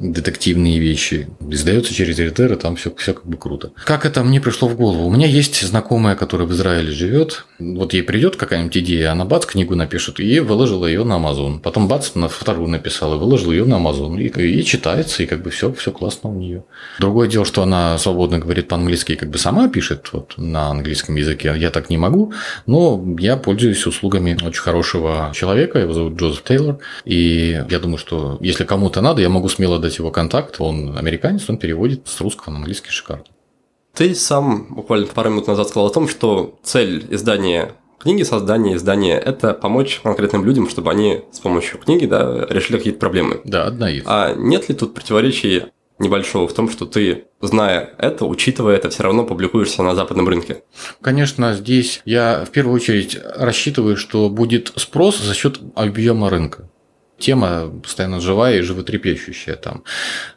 детективные вещи. Издается через редактора, там все, все как бы круто. Как это мне пришло в голову? У меня есть знакомая, которая в Израиле живет. Вот ей придет какая-нибудь идея, она бац, книгу напишет, и выложила ее на Amazon. Потом бац, на вторую написала, выложила ее на Amazon. И, и читается, и как бы все, все классно у нее. Другое дело, что она свободно говорит по-английски и как бы сама пишет вот, на английском языке. Я так не могу, но я пользуюсь услугами очень хорошего человека, его зовут Джозеф Тейлор. И я думаю, что если кому-то надо, я могу смело дать его контакт. Он американец, он переводит с русского на английский шикарно. Ты сам буквально пару минут назад сказал о том, что цель издания книги, создания издания – это помочь конкретным людям, чтобы они с помощью книги да, решили какие-то проблемы. Да, одна из. А нет ли тут противоречий небольшого в том, что ты, зная это, учитывая это, все равно публикуешься на западном рынке? Конечно, здесь я в первую очередь рассчитываю, что будет спрос за счет объема рынка. Тема постоянно живая и животрепещущая там.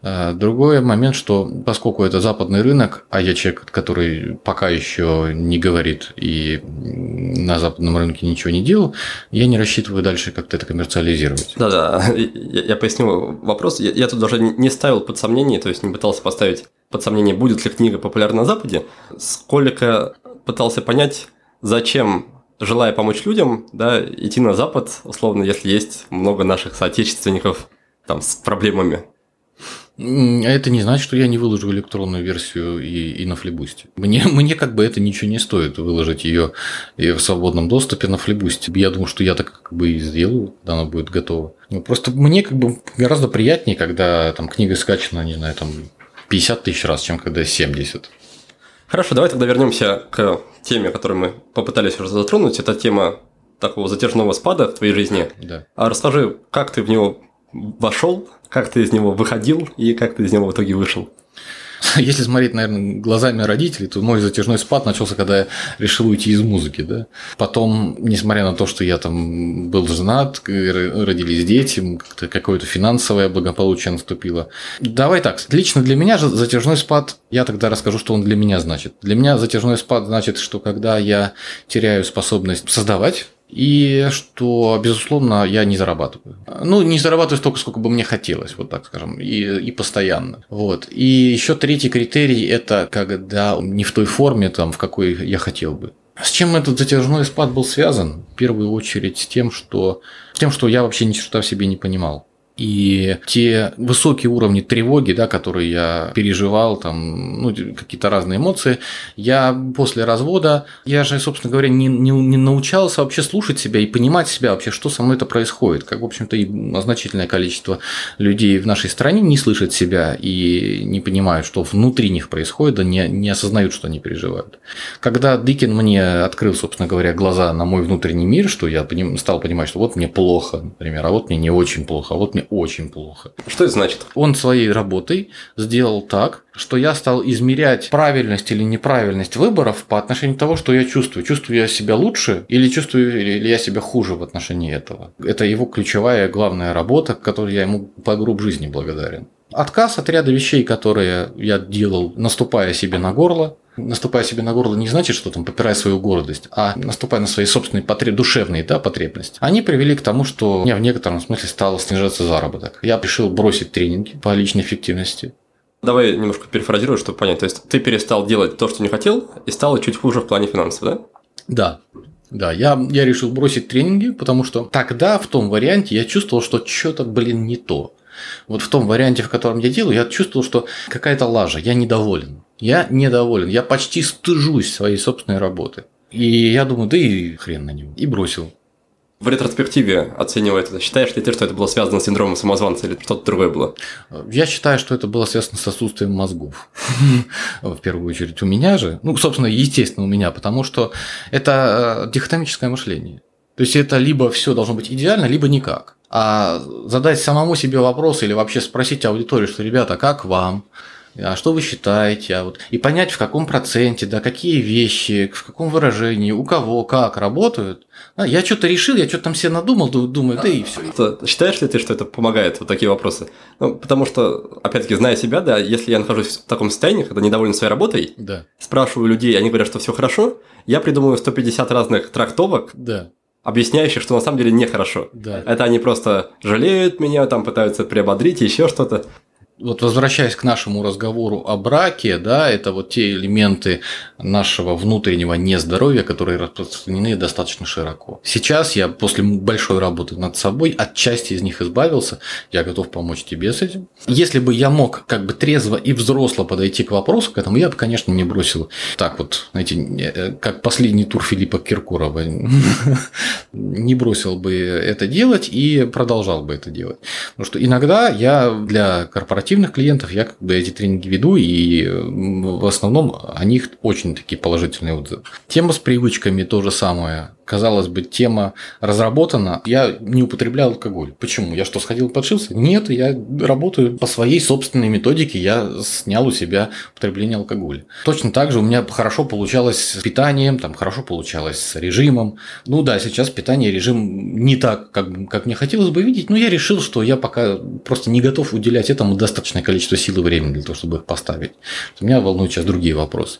А, другой момент, что поскольку это западный рынок, а я человек, который пока еще не говорит и на западном рынке ничего не делал, я не рассчитываю дальше как-то это коммерциализировать. Да-да, я, я поясню вопрос. Я, я тут даже не ставил под сомнение, то есть не пытался поставить под сомнение, будет ли книга популярна на Западе, сколько пытался понять, зачем желая помочь людям, да, идти на Запад, условно, если есть много наших соотечественников там с проблемами. Это не значит, что я не выложу электронную версию и, и на флибусте. Мне, мне как бы это ничего не стоит выложить ее и в свободном доступе на флибусте. Я думаю, что я так как бы и сделаю, когда она будет готова. Ну, просто мне как бы гораздо приятнее, когда там книга скачана, не знаю, там 50 тысяч раз, чем когда 70. Хорошо, давай тогда вернемся к теме, которую мы попытались уже затронуть. Это тема такого затяжного спада в твоей жизни. Да. А расскажи, как ты в него вошел, как ты из него выходил и как ты из него в итоге вышел? Если смотреть, наверное, глазами родителей, то мой затяжной спад начался, когда я решил уйти из музыки. Да? Потом, несмотря на то, что я там был женат, родились дети, какое-то финансовое благополучие наступило. Давай так, лично для меня затяжной спад, я тогда расскажу, что он для меня значит. Для меня затяжной спад значит, что когда я теряю способность создавать, и что, безусловно, я не зарабатываю. Ну, не зарабатываю столько, сколько бы мне хотелось, вот так скажем, и, и постоянно. Вот. И еще третий критерий – это когда не в той форме, там, в какой я хотел бы. С чем этот затяжной спад был связан? В первую очередь с тем, что, с тем, что я вообще ничего в себе не понимал. И те высокие уровни тревоги, да, которые я переживал, там, ну, какие-то разные эмоции, я после развода, я же, собственно говоря, не, не, не научался вообще слушать себя и понимать себя вообще, что со мной это происходит. Как, в общем-то, и значительное количество людей в нашей стране не слышат себя и не понимают, что внутри них происходит, да не, не осознают, что они переживают. Когда Дикин мне открыл, собственно говоря, глаза на мой внутренний мир, что я стал понимать, что вот мне плохо, например, а вот мне не очень плохо, а вот мне очень плохо. Что это значит? Он своей работой сделал так, что я стал измерять правильность или неправильность выборов по отношению того, что я чувствую. Чувствую я себя лучше или чувствую или я себя хуже в отношении этого. Это его ключевая главная работа, которой я ему по гроб жизни благодарен. Отказ от ряда вещей, которые я делал, наступая себе на горло, наступая себе на горло не значит, что там попирая свою гордость, а наступая на свои собственные потреб... душевные да, потребности, они привели к тому, что у меня в некотором смысле стал снижаться заработок. Я решил бросить тренинги по личной эффективности. Давай немножко перефразирую, чтобы понять. То есть ты перестал делать то, что не хотел, и стало чуть хуже в плане финансов, да? Да. Да, я, я решил бросить тренинги, потому что тогда в том варианте я чувствовал, что что-то, блин, не то. Вот в том варианте, в котором я делаю, я чувствовал, что какая-то лажа, я недоволен. Я недоволен, я почти стыжусь своей собственной работы. И я думаю, да и хрен на него. И бросил. В ретроспективе оценивая это, считаешь ли ты, что это было связано с синдромом самозванца или что-то другое было? Я считаю, что это было связано с отсутствием мозгов. В первую очередь у меня же. Ну, собственно, естественно, у меня, потому что это э, дихотомическое мышление. То есть это либо все должно быть идеально, либо никак. А задать самому себе вопрос или вообще спросить аудиторию, что, ребята, как вам? А что вы считаете, а вот, и понять, в каком проценте, да, какие вещи, в каком выражении, у кого, как работают. А, я что-то решил, я что-то там себе надумал, думаю, да и все. Считаешь ли ты, что это помогает, вот такие вопросы? Ну, потому что, опять-таки, зная себя, да, если я нахожусь в таком состоянии, когда недоволен своей работой, да. спрашиваю людей, они говорят, что все хорошо, я придумываю 150 разных трактовок, да объясняющих, что на самом деле нехорошо. Да. Это они просто жалеют меня, там пытаются приободрить, еще что-то вот возвращаясь к нашему разговору о браке, да, это вот те элементы нашего внутреннего нездоровья, которые распространены достаточно широко. Сейчас я после большой работы над собой отчасти из них избавился, я готов помочь тебе с этим. Если бы я мог как бы трезво и взросло подойти к вопросу к этому, я бы, конечно, не бросил так вот, знаете, э, как последний тур Филиппа Киркорова, не бросил бы это делать и продолжал бы это делать. Потому что иногда я для корпоративных активных клиентов я бы эти тренинги веду, и в основном о них очень такие положительные отзывы. Тема с привычками то же самое. Казалось бы, тема разработана, я не употреблял алкоголь. Почему? Я что, сходил подшился? Нет, я работаю по своей собственной методике, я снял у себя употребление алкоголя. Точно так же у меня хорошо получалось с питанием, там хорошо получалось с режимом. Ну да, сейчас питание и режим не так, как, как мне хотелось бы видеть, но я решил, что я пока просто не готов уделять этому достаточное количество сил и времени для того, чтобы их поставить. Меня волнуют сейчас другие вопросы.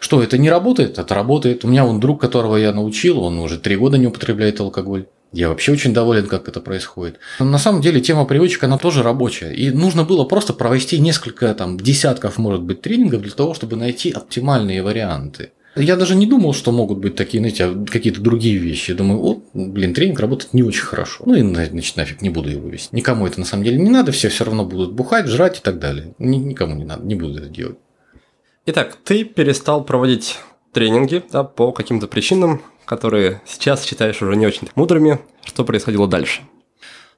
Что, это не работает? Это работает. У меня вон друг, которого я научил, он уже три года не употребляет алкоголь. Я вообще очень доволен, как это происходит. Но на самом деле тема привычек, она тоже рабочая. И нужно было просто провести несколько там, десятков, может быть, тренингов для того, чтобы найти оптимальные варианты. Я даже не думал, что могут быть такие, знаете, какие-то другие вещи. Я думаю, о, блин, тренинг работает не очень хорошо. Ну и, значит, нафиг не буду его вести. Никому это на самом деле не надо, все все равно будут бухать, жрать и так далее. Никому не надо, не буду это делать. Итак, ты перестал проводить тренинги да, по каким-то причинам, которые сейчас считаешь уже не очень мудрыми. Что происходило дальше?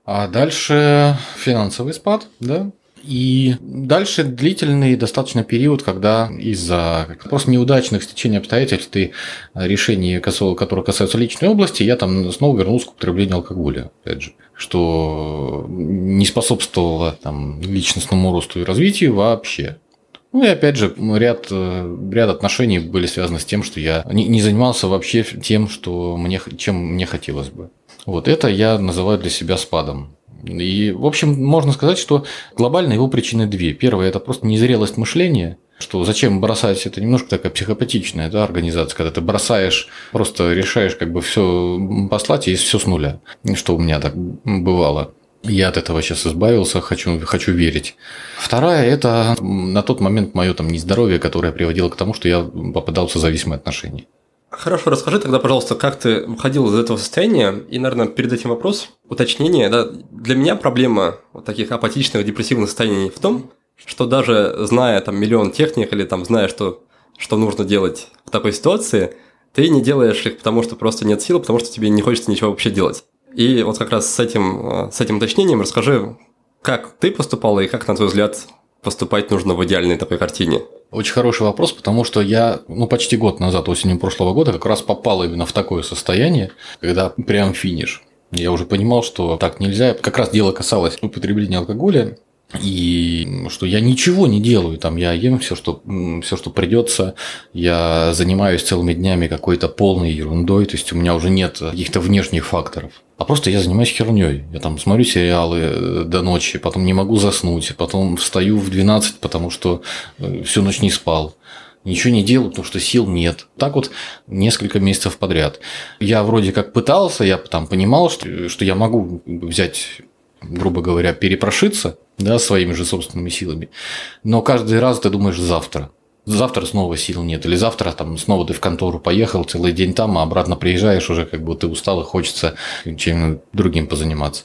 А дальше финансовый спад, да, и дальше длительный достаточно период, когда из-за просто неудачных стечений обстоятельств и решений, которые касаются личной области, я там снова вернулся к употреблению алкоголя, опять же, что не способствовало там, личностному росту и развитию вообще. Ну и опять же, ряд, ряд отношений были связаны с тем, что я не, не занимался вообще тем, что мне, чем мне хотелось бы. Вот это я называю для себя спадом. И, в общем, можно сказать, что глобально его причины две. Первая – это просто незрелость мышления, что зачем бросать, это немножко такая психопатичная да, организация, когда ты бросаешь, просто решаешь как бы все послать и все с нуля, что у меня так бывало. Я от этого сейчас избавился, хочу, хочу верить. Вторая – это на тот момент мое там нездоровье, которое приводило к тому, что я попадался в зависимые отношения. Хорошо, расскажи тогда, пожалуйста, как ты выходил из этого состояния. И, наверное, перед этим вопрос, уточнение. Да, для меня проблема вот таких апатичных, депрессивных состояний в том, что даже зная там миллион техник или там зная, что, что нужно делать в такой ситуации, ты не делаешь их, потому что просто нет сил, потому что тебе не хочется ничего вообще делать. И вот как раз с этим, с этим уточнением расскажи, как ты поступал и как, на твой взгляд, поступать нужно в идеальной такой картине. Очень хороший вопрос, потому что я, ну, почти год назад, осенью прошлого года, как раз попал именно в такое состояние, когда прям финиш. Я уже понимал, что так нельзя. Как раз дело касалось употребления алкоголя. И что я ничего не делаю, там я ем все, что, все, что придется, я занимаюсь целыми днями какой-то полной ерундой, то есть у меня уже нет каких-то внешних факторов. А просто я занимаюсь херней. Я там смотрю сериалы э, до ночи, потом не могу заснуть, потом встаю в 12, потому что э, всю ночь не спал. Ничего не делаю, потому что сил нет. Так вот несколько месяцев подряд. Я вроде как пытался, я там понимал, что, что я могу взять грубо говоря, перепрошиться да, своими же собственными силами. Но каждый раз ты думаешь завтра. Завтра снова сил нет. Или завтра там снова ты в контору поехал, целый день там, а обратно приезжаешь уже как бы ты устал и хочется чем-нибудь другим позаниматься.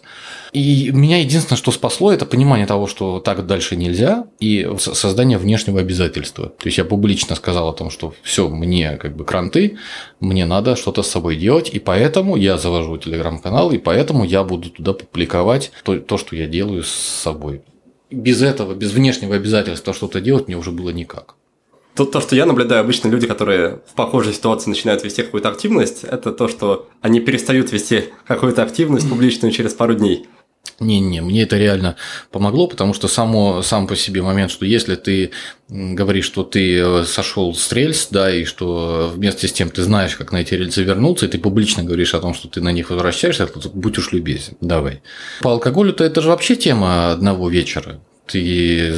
И меня единственное, что спасло, это понимание того, что так дальше нельзя, и создание внешнего обязательства. То есть я публично сказал о том, что все, мне как бы кранты, мне надо что-то с собой делать, и поэтому я завожу телеграм-канал, и поэтому я буду туда публиковать то, то, что я делаю с собой. Без этого, без внешнего обязательства что-то делать мне уже было никак. Тут то, что я наблюдаю, обычно люди, которые в похожей ситуации начинают вести какую-то активность, это то, что они перестают вести какую-то активность публичную через пару дней. Не-не, мне это реально помогло, потому что само, сам по себе момент, что если ты говоришь, что ты э, сошел с рельс, да, и что вместе с тем ты знаешь, как на эти рельсы вернуться, и ты публично говоришь о том, что ты на них возвращаешься, будь уж любезен, давай. По алкоголю-то это же вообще тема одного вечера ты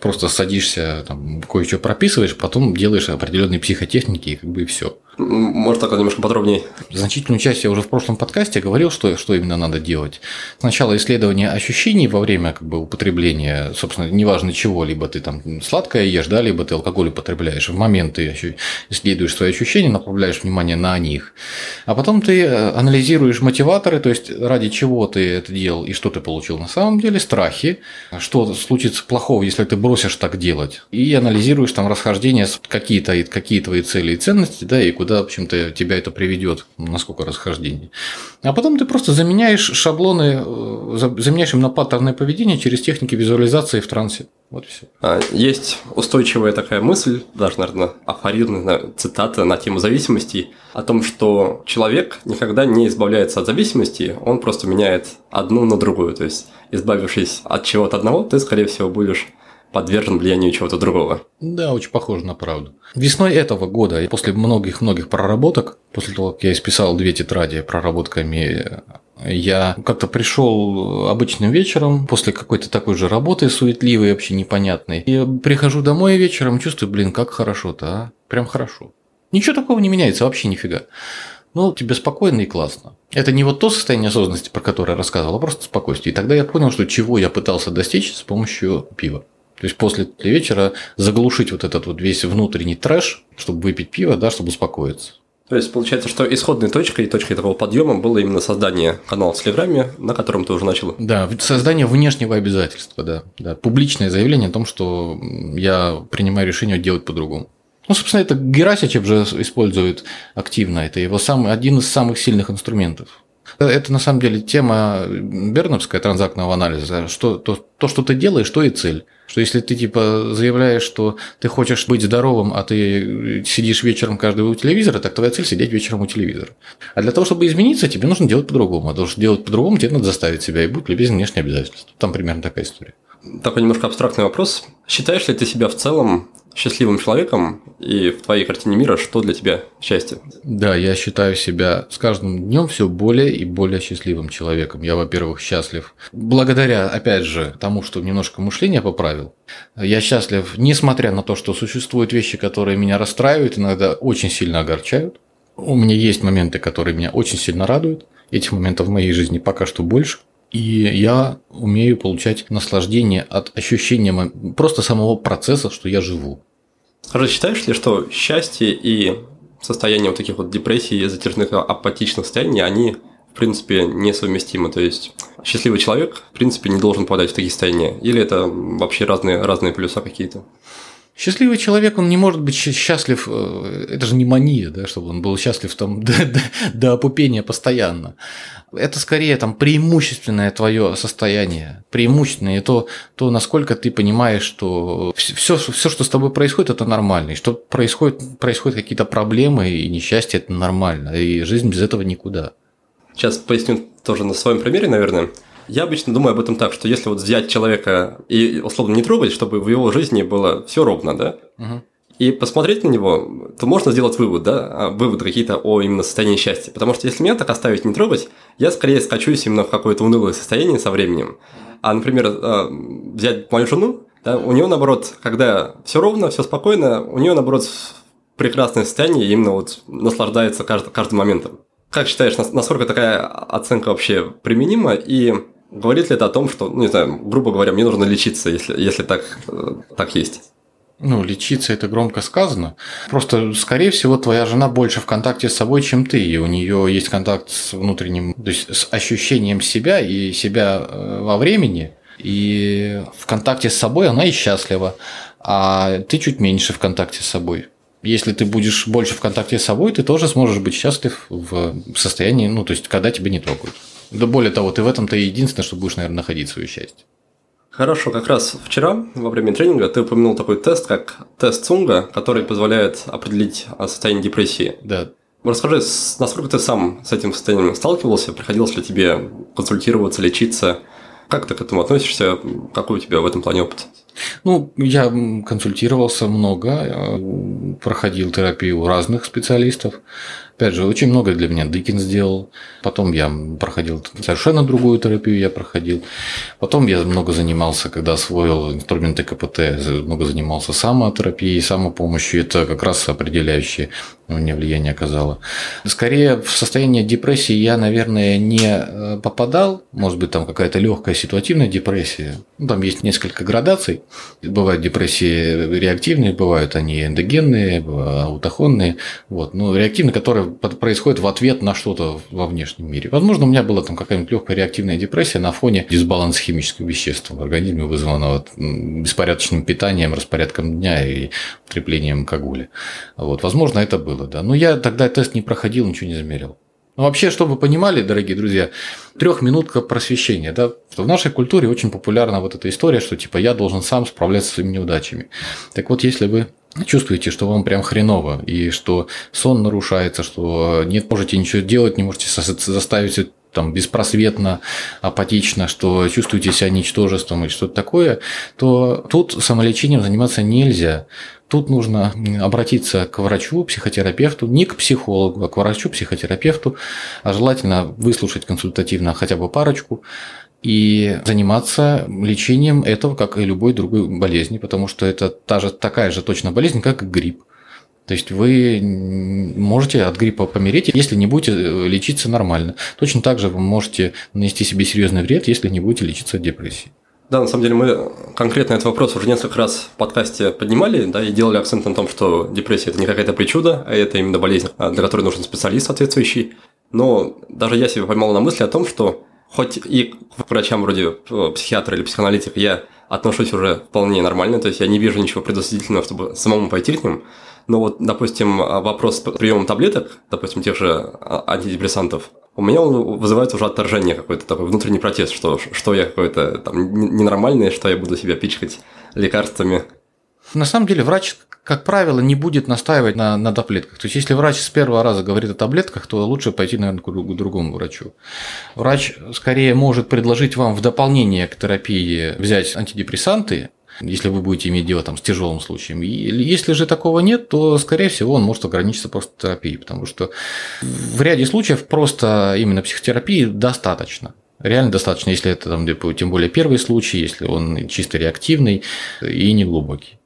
просто садишься, там, кое-что прописываешь, потом делаешь определенные психотехники, и как бы и все. Может, так немножко подробнее? Значительную часть я уже в прошлом подкасте говорил, что, что именно надо делать. Сначала исследование ощущений во время как бы, употребления, собственно, неважно чего, либо ты там сладкое ешь, да, либо ты алкоголь употребляешь. В момент ты исследуешь свои ощущения, направляешь внимание на них. А потом ты э, анализируешь мотиваторы, то есть ради чего ты это делал и что ты получил на самом деле, страхи, что случится плохого, если ты бросишь так делать. И анализируешь там расхождение, какие, -то, какие твои цели и ценности, да, и куда куда, в общем-то, тебя это приведет, насколько расхождение. А потом ты просто заменяешь шаблоны, э, заменяешь им на паттерное поведение через техники визуализации в трансе. Вот все. А, есть устойчивая такая мысль, даже, наверное, афоризм, цитата на тему зависимостей, о том, что человек никогда не избавляется от зависимости, он просто меняет одну на другую. То есть, избавившись от чего-то одного, ты, скорее всего, будешь подвержен влиянию чего-то другого. Да, очень похоже на правду. Весной этого года, после многих-многих проработок, после того, как я исписал две тетради проработками, я как-то пришел обычным вечером после какой-то такой же работы суетливой, вообще непонятной. И прихожу домой вечером, чувствую, блин, как хорошо-то, а? Прям хорошо. Ничего такого не меняется, вообще нифига. Ну, тебе спокойно и классно. Это не вот то состояние осознанности, про которое я рассказывал, а просто спокойствие. И тогда я понял, что чего я пытался достичь с помощью пива. То есть после вечера заглушить вот этот вот весь внутренний трэш, чтобы выпить пиво, да, чтобы успокоиться. То есть получается, что исходной точкой и точкой такого подъема было именно создание канала в Телеграме, на котором ты уже начал. Да, создание внешнего обязательства, да. да. Публичное заявление о том, что я принимаю решение делать по-другому. Ну, собственно, это Герасичев же использует активно. Это его самый, один из самых сильных инструментов. Это на самом деле тема берновская транзактного анализа, что, то, то, что ты делаешь, то и цель. Что если ты типа заявляешь, что ты хочешь быть здоровым, а ты сидишь вечером каждый у телевизора, так твоя цель сидеть вечером у телевизора. А для того, чтобы измениться, тебе нужно делать по-другому. А того, чтобы делать по-другому, тебе надо заставить себя, и будет любезен внешние обязательства. Там примерно такая история. Такой немножко абстрактный вопрос. Считаешь ли ты себя в целом счастливым человеком и в твоей картине мира, что для тебя счастье? Да, я считаю себя с каждым днем все более и более счастливым человеком. Я, во-первых, счастлив благодаря, опять же, тому, что немножко мышление поправил. Я счастлив, несмотря на то, что существуют вещи, которые меня расстраивают, иногда очень сильно огорчают. У меня есть моменты, которые меня очень сильно радуют. Этих моментов в моей жизни пока что больше. И я умею получать наслаждение от ощущения просто самого процесса, что я живу. Скажи, считаешь ли, что счастье и состояние вот таких вот депрессий, затяжных апатичных состояний, они в принципе несовместимы. То есть счастливый человек, в принципе, не должен попадать в такие состояния. Или это вообще разные, разные плюса какие-то? Счастливый человек, он не может быть счастлив, э, это же не мания, да, чтобы он был счастлив там до, до, до опупения постоянно. Это скорее там преимущественное твое состояние, преимущественное то, то, насколько ты понимаешь, что все, все, что с тобой происходит, это нормально, и что происходит, происходят какие-то проблемы и несчастье, это нормально, и жизнь без этого никуда. Сейчас поясню тоже на своем примере, наверное. Я обычно думаю об этом так, что если вот взять человека и условно не трогать, чтобы в его жизни было все ровно, да, угу. и посмотреть на него, то можно сделать вывод, да, а, выводы какие-то о именно состоянии счастья. Потому что если меня так оставить не трогать, я скорее скачусь именно в какое-то унылое состояние со временем. А, например, а, взять мою жену, да, у нее наоборот, когда все ровно, все спокойно, у нее наоборот прекрасное состояние, именно вот наслаждается каждым, каждым моментом. Как считаешь, насколько такая оценка вообще применима и Говорит ли это о том, что, ну, не знаю, грубо говоря, мне нужно лечиться, если, если так, э, так есть? Ну, лечиться это громко сказано. Просто, скорее всего, твоя жена больше в контакте с собой, чем ты. И у нее есть контакт с внутренним, то есть с ощущением себя и себя э, во времени. И в контакте с собой она и счастлива. А ты чуть меньше в контакте с собой. Если ты будешь больше в контакте с собой, ты тоже сможешь быть счастлив в состоянии, ну, то есть, когда тебя не трогают. Да более того, ты в этом-то единственное, что будешь, наверное, находить свое счастье. Хорошо, как раз вчера во время тренинга ты упомянул такой тест, как тест Цунга, который позволяет определить состояние депрессии. Да. Расскажи, насколько ты сам с этим состоянием сталкивался, приходилось ли тебе консультироваться, лечиться, как ты к этому относишься, какой у тебя в этом плане опыт? Ну, я консультировался много, э, проходил терапию у разных специалистов. Опять же, очень много для меня Дыкин сделал. Потом я проходил совершенно другую терапию, я проходил. Потом я много занимался, когда освоил инструменты КПТ, много занимался самотерапией, самопомощью. Это как раз определяющее меня влияние оказало. Скорее, в состояние депрессии я, наверное, не э, попадал. Может быть, там какая-то легкая ситуативная депрессия. Ну, там есть несколько градаций. Бывают депрессии реактивные, бывают они эндогенные, аутохонные. Вот. Но реактивные, которые происходят в ответ на что-то во внешнем мире. Возможно, у меня была там какая-нибудь легкая реактивная депрессия на фоне дисбаланса химических веществ в организме, вызванного беспорядочным питанием, распорядком дня и употреблением алкоголя. Вот. Возможно, это было, да. Но я тогда тест не проходил, ничего не замерил. Ну, вообще, чтобы вы понимали, дорогие друзья, трехминутка просвещения, да, что в нашей культуре очень популярна вот эта история, что типа я должен сам справляться с своими неудачами. Так вот, если вы чувствуете, что вам прям хреново, и что сон нарушается, что не можете ничего делать, не можете заставить там беспросветно, апатично, что чувствуете себя ничтожеством или что-то такое, то тут самолечением заниматься нельзя. Тут нужно обратиться к врачу, психотерапевту, не к психологу, а к врачу, психотерапевту, а желательно выслушать консультативно хотя бы парочку и заниматься лечением этого, как и любой другой болезни, потому что это та же, такая же точно болезнь, как грипп. То есть вы можете от гриппа помереть, если не будете э, лечиться нормально. Точно так же вы можете нанести себе серьезный вред, если не будете лечиться от депрессии. Да, на самом деле мы конкретно этот вопрос уже несколько раз в подкасте поднимали, да, и делали акцент на том, что депрессия – это не какая-то причуда, а это именно болезнь, а, для которой нужен специалист соответствующий. Но даже я себе поймал на мысли о том, что хоть и к врачам вроде э, психиатра или психоаналитика я отношусь уже вполне нормально, то есть я не вижу ничего предосудительного, чтобы самому пойти к ним, но вот, допустим, вопрос с приемом таблеток, допустим, тех же а, антидепрессантов, у меня он вызывает уже отторжение какой-то такой внутренний протест, что, что я какой-то там ненормальный, что я буду себя пичкать лекарствами. На самом деле врач, как правило, не будет настаивать на, на таблетках. То есть, если врач с первого раза говорит о таблетках, то лучше пойти, наверное, к другому врачу. Врач скорее может предложить вам в дополнение к терапии взять антидепрессанты, если вы будете иметь дело там, с тяжелым случаем. И если же такого нет, то, скорее всего, он может ограничиться просто терапией, потому что в ряде случаев просто именно психотерапии достаточно. Реально достаточно, если это там, тем более первый случай, если он чисто реактивный и неглубокий.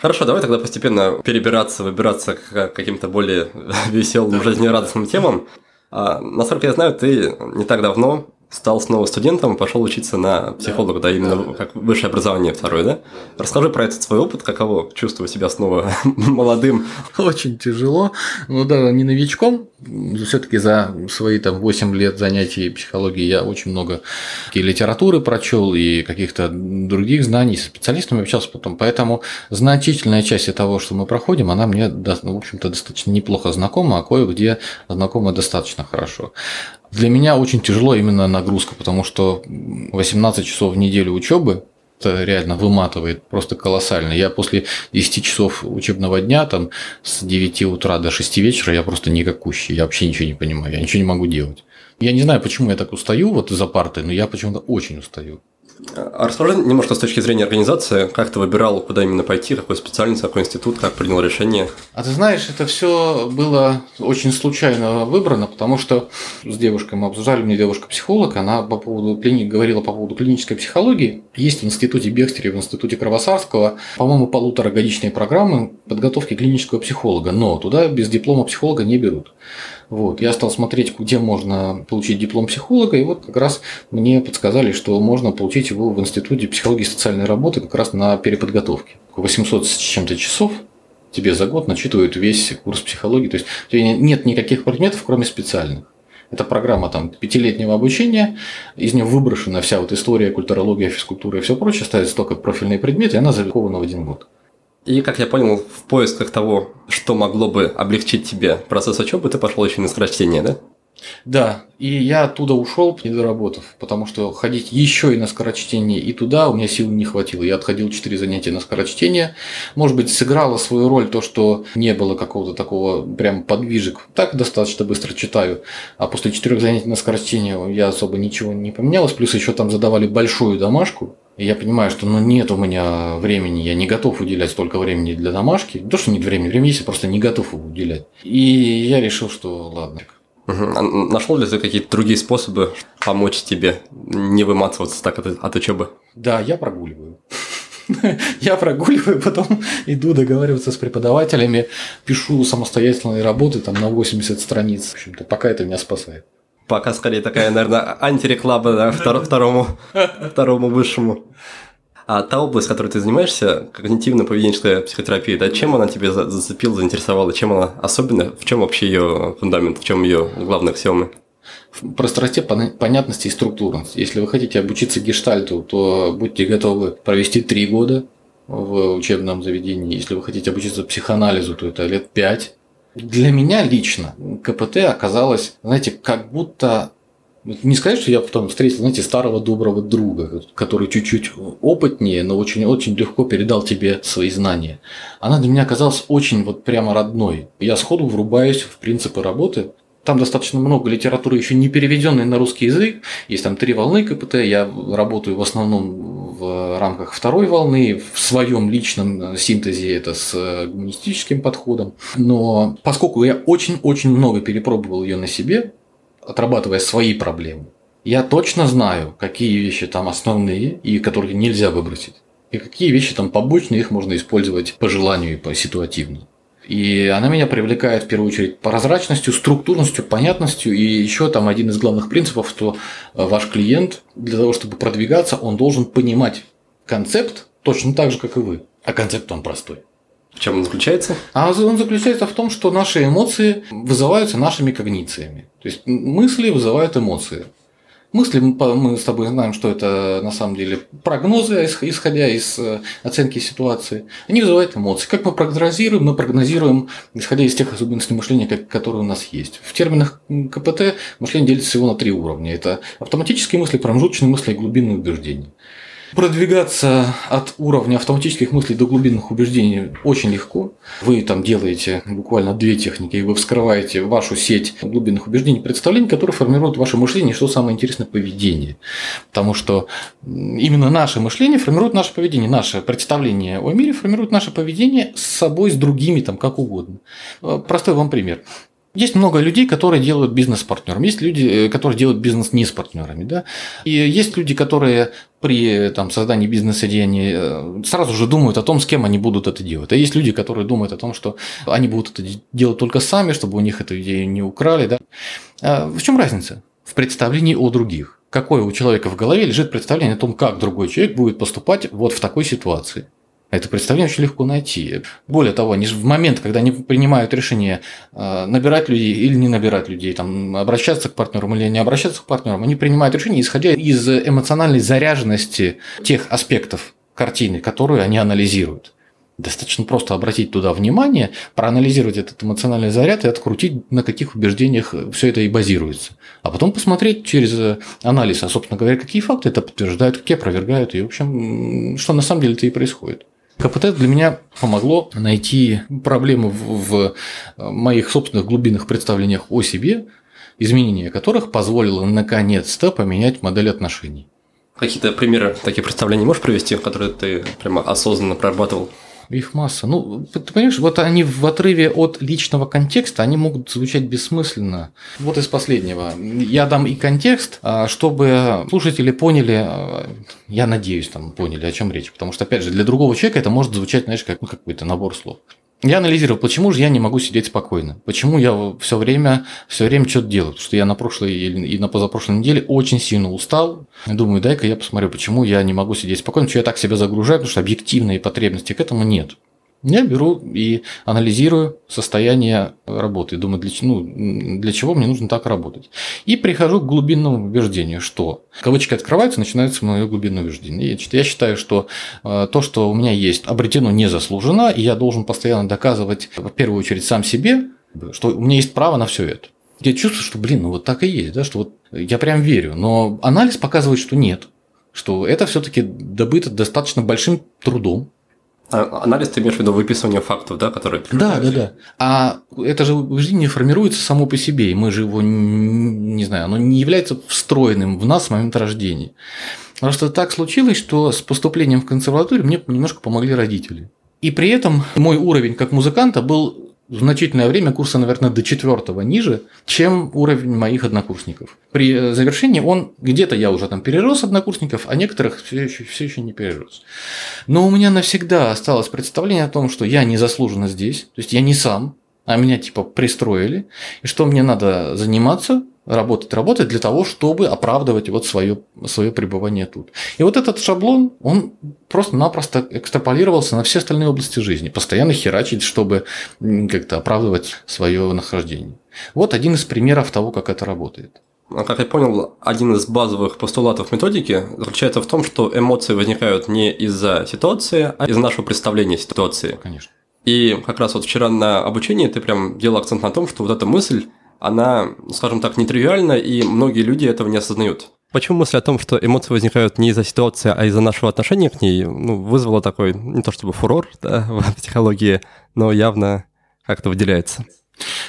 Хорошо, давай тогда постепенно перебираться, выбираться к каким-то более веселым, жизнерадостным темам. А, насколько я знаю, ты не так давно стал снова студентом и пошел учиться на психолога, да, да именно да. как высшее образование второе, да? Расскажи про этот свой опыт, каково чувствовать себя снова молодым. Очень тяжело, ну да, не новичком, все-таки за свои там 8 лет занятий психологией я очень много и литературы прочел и каких-то других знаний, с специалистами общался потом, поэтому значительная часть того, что мы проходим, она мне, в общем-то, достаточно неплохо знакома, а кое-где знакома достаточно хорошо. Для меня очень тяжело именно нагрузка, потому что 18 часов в неделю учебы это реально выматывает просто колоссально. Я после 10 часов учебного дня, там, с 9 утра до 6 вечера, я просто никакущий, я вообще ничего не понимаю, я ничего не могу делать. Я не знаю, почему я так устаю вот за партой, но я почему-то очень устаю. А расскажи немножко с точки зрения организации, как ты выбирал, куда именно пойти, какой специальность, какой институт, как принял решение? А ты знаешь, это все было очень случайно выбрано, потому что с девушкой мы обсуждали, мне девушка-психолог, она по поводу клиник говорила по поводу клинической психологии. Есть в институте Бехтерева, в институте Кровосарского, по-моему, полуторагодичные программы подготовки клинического психолога, но туда без диплома психолога не берут. Вот. Я стал смотреть, где можно получить диплом психолога, и вот как раз мне подсказали, что можно получить его в Институте психологии и социальной работы как раз на переподготовке. 800 с чем-то часов тебе за год начитывают весь курс психологии. То есть у тебя нет никаких предметов, кроме специальных. Это программа там пятилетнего обучения, из нее выброшена вся вот история, культурология, физкультура и все прочее, ставится только профильные предметы, и она заликована в один год. И, как я понял, в поисках того, что могло бы облегчить тебе процесс учебы, ты пошел еще на скорочтение, да? Да, и я оттуда ушел, не доработав, потому что ходить еще и на скорочтение, и туда у меня сил не хватило. Я отходил 4 занятия на скорочтение. Может быть, сыграло свою роль то, что не было какого-то такого прям подвижек. Так достаточно быстро читаю. А после 4 занятий на скорочтение я особо ничего не поменялось. Плюс еще там задавали большую домашку. И я понимаю, что ну, нет у меня времени, я не готов уделять столько времени для домашки. То, что нет времени, времени я просто не готов его уделять. И я решил, что ладно. Угу. нашел ли ты какие-то другие способы помочь тебе не выматываться так от, от учебы? Да, я прогуливаю. Я прогуливаю, потом иду договариваться с преподавателями, пишу самостоятельные работы там на 80 страниц. В общем-то, пока это меня спасает пока скорее такая, наверное, антиреклама да, втор, второму, второму высшему. А та область, которой ты занимаешься, когнитивно-поведенческая психотерапия, да, чем она тебе зацепила, заинтересовала, чем она особенно, в чем вообще ее фундамент, в чем ее главные аксиомы? В простоте, понятности и структурности. Если вы хотите обучиться гештальту, то будьте готовы провести три года в учебном заведении. Если вы хотите обучиться психоанализу, то это лет пять. Для меня лично КПТ оказалось, знаете, как будто не сказать, что я потом встретил, знаете, старого доброго друга, который чуть-чуть опытнее, но очень-очень легко передал тебе свои знания. Она для меня оказалась очень вот прямо родной. Я сходу врубаюсь в принципы работы. Там достаточно много литературы, еще не переведенной на русский язык. Есть там три волны КПТ. Я работаю в основном в рамках второй волны, в своем личном синтезе это с гуманистическим подходом. Но поскольку я очень-очень много перепробовал ее на себе, отрабатывая свои проблемы, я точно знаю, какие вещи там основные и которые нельзя выбросить. И какие вещи там побочные, их можно использовать по желанию и по ситуативно. И она меня привлекает в первую очередь прозрачностью, структурностью, понятностью. И еще там один из главных принципов, что ваш клиент для того, чтобы продвигаться, он должен понимать концепт точно так же, как и вы. А концепт он простой. В чем он заключается? А он заключается в том, что наши эмоции вызываются нашими когнициями. То есть мысли вызывают эмоции. Мысли, мы с тобой знаем, что это на самом деле прогнозы, исходя из э, оценки ситуации. Они вызывают эмоции. Как мы прогнозируем? Мы прогнозируем, исходя из тех особенностей мышления, которые у нас есть. В терминах КПТ мышление делится всего на три уровня. Это автоматические мысли, промежуточные мысли и глубинные убеждения. Продвигаться от уровня автоматических мыслей до глубинных убеждений очень легко. Вы там делаете буквально две техники, и вы вскрываете вашу сеть глубинных убеждений, представлений, которые формируют ваше мышление, что самое интересное, поведение. Потому что именно наше мышление формирует наше поведение, наше представление о мире формирует наше поведение с собой, с другими, там, как угодно. Простой вам пример. Есть много людей, которые делают бизнес с партнером, есть люди, э, которые делают бизнес не с партнерами, да, и есть люди, которые при там, создании бизнес-идеи э, сразу же думают о том, с кем они будут это делать. А есть люди, которые думают о том, что они будут это делать только сами, чтобы у них эту идею не украли. Да? А в чем разница? В представлении о других. Какое у человека в голове лежит представление о том, как другой человек будет поступать вот в такой ситуации. Это представление очень легко найти. Более того, они в момент, когда они принимают решение э, набирать людей или не набирать людей, там, обращаться к партнерам или не обращаться к партнерам, они принимают решение, исходя из эмоциональной заряженности тех аспектов картины, которую они анализируют. Достаточно просто обратить туда внимание, проанализировать этот эмоциональный заряд и открутить, на каких убеждениях все это и базируется. А потом посмотреть через анализ, а, собственно говоря, какие факты это подтверждают, какие опровергают, и, в общем, что на самом деле это и происходит. КПТ для меня помогло найти проблемы в, моих собственных глубинных представлениях о себе, изменение которых позволило наконец-то поменять модель отношений. Какие-то примеры таких представлений можешь привести, которые ты прямо осознанно прорабатывал? Их масса. Ну, ты понимаешь, вот они в отрыве от личного контекста, они могут звучать бессмысленно. Вот из последнего. Я дам и контекст, а, чтобы слушатели поняли, а, я надеюсь, там поняли, о чем речь. Потому что, опять же, для другого человека это может звучать, знаешь, как ну, какой-то набор слов. Я анализировал, почему же я не могу сидеть спокойно, почему я все время, все время что-то делаю, потому что я на прошлой и на позапрошлой неделе очень сильно устал. Думаю, дай-ка я посмотрю, почему я не могу сидеть спокойно, что я так себя загружаю, потому что объективные потребности к этому нет. Я беру и анализирую состояние работы. Думаю, для, ну, для чего мне нужно так работать. И прихожу к глубинному убеждению, что кавычки открываются, начинается мое глубинное убеждение. Я считаю, что э, то, что у меня есть, обретено незаслуженно, и я должен постоянно доказывать, в первую очередь, сам себе, что у меня есть право на все это. Я чувствую, что, блин, ну вот так и есть, да, что вот я прям верю. Но анализ показывает, что нет, что это все-таки добыто достаточно большим трудом, а анализ ты имеешь в виду выписывание фактов, да, которые Да, да, да. А это же убеждение формируется само по себе, и мы же его, не знаю, оно не является встроенным в нас с момента рождения. Просто так случилось, что с поступлением в консерваторию мне немножко помогли родители. И при этом мой уровень как музыканта был значительное время курса, наверное, до четвертого ниже, чем уровень моих однокурсников. При э, завершении он где-то я уже там перерос однокурсников, а некоторых все еще, все еще не перерос. Но у меня навсегда осталось представление о том, что я незаслуженно здесь, то есть я не сам, а меня типа пристроили, и что мне надо заниматься, работать, работать для того, чтобы оправдывать вот свое, свое пребывание тут. И вот этот шаблон, он просто-напросто экстраполировался на все остальные области жизни, постоянно херачить, чтобы как-то оправдывать свое нахождение. Вот один из примеров того, как это работает. А как я понял, один из базовых постулатов методики заключается в том, что эмоции возникают не из-за ситуации, а из нашего представления ситуации. Конечно. И как раз вот вчера на обучении ты прям делал акцент на том, что вот эта мысль, она, скажем так, нетривиальна, и многие люди этого не осознают. Почему мысль о том, что эмоции возникают не из-за ситуации, а из-за нашего отношения к ней, ну, вызвала такой, не то чтобы фурор да, в психологии, но явно как-то выделяется?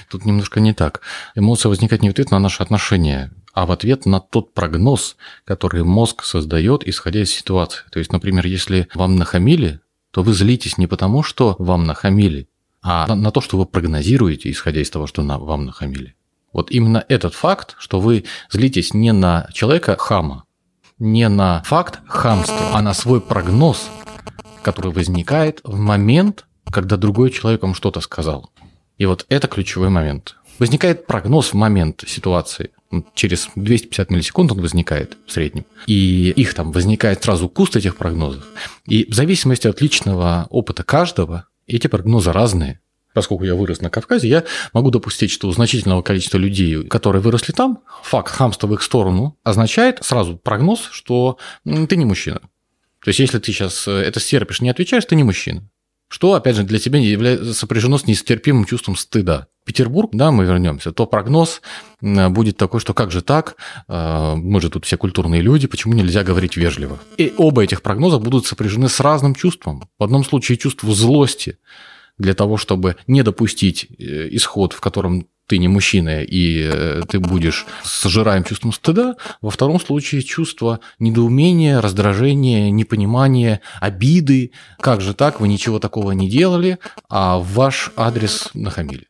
Тут немножко не так. Эмоция возникает не в ответ на наши отношения, а в ответ на тот прогноз, который мозг создает, исходя из ситуации. То есть, например, если вам нахамили, то вы злитесь не потому, что вам нахамили, а на, на то, что вы прогнозируете, исходя из того, что на, вам нахамили. Вот именно этот факт, что вы злитесь не на человека хама, не на факт хамства, а на свой прогноз, который возникает в момент, когда другой человек вам что-то сказал. И вот это ключевой момент. Возникает прогноз в момент ситуации. Через 250 миллисекунд он возникает в среднем. И их там возникает сразу куст этих прогнозов. И в зависимости от личного опыта каждого, эти прогнозы разные. Поскольку я вырос на Кавказе, я могу допустить, что у значительного количества людей, которые выросли там, факт хамства в их сторону означает сразу прогноз, что ты не мужчина. То есть, если ты сейчас э, это стерпишь, не отвечаешь, ты не мужчина что, опять же, для тебя является сопряжено с нестерпимым чувством стыда. Петербург, да, мы вернемся, то прогноз будет такой, что как же так, а, мы же тут все культурные люди, почему нельзя говорить вежливо? И оба этих прогноза будут сопряжены с разным чувством. В одном случае чувство злости для того, чтобы не допустить э, исход, в котором ты не мужчина, и э, ты будешь сожираем чувством стыда. Во втором случае чувство недоумения, раздражения, непонимания, обиды. Как же так, вы ничего такого не делали, а ваш адрес нахамили.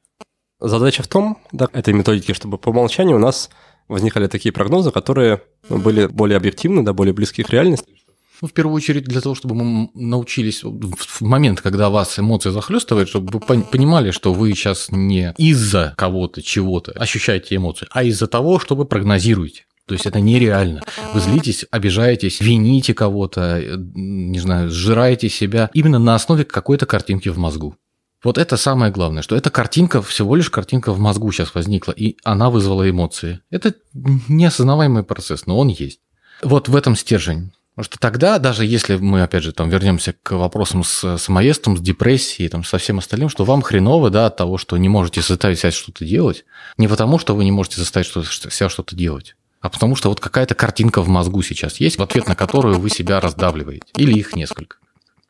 Задача в том, да, этой методики, чтобы по умолчанию у нас возникали такие прогнозы, которые были более объективны, да, более близки к реальности. Ну, в первую очередь для того, чтобы мы научились в момент, когда вас эмоции захлестывают, чтобы вы понимали, что вы сейчас не из-за кого-то, чего-то ощущаете эмоции, а из-за того, что вы прогнозируете. То есть это нереально. Вы злитесь, обижаетесь, вините кого-то, э, не знаю, сжираете себя именно на основе какой-то картинки в мозгу. Вот это самое главное, что эта картинка, всего лишь картинка в мозгу сейчас возникла, и она вызвала эмоции. Это неосознаваемый процесс, но он есть. Вот в этом стержень. Потому что тогда, даже если мы, опять же, там вернемся к вопросам с самоестом, с депрессией, там, со всем остальным, что вам хреново, да, от того, что не можете заставить себя что-то делать, не потому, что вы не можете заставить что себя что-то делать, а потому что вот какая-то картинка в мозгу сейчас есть, в ответ на которую вы себя раздавливаете, или их несколько.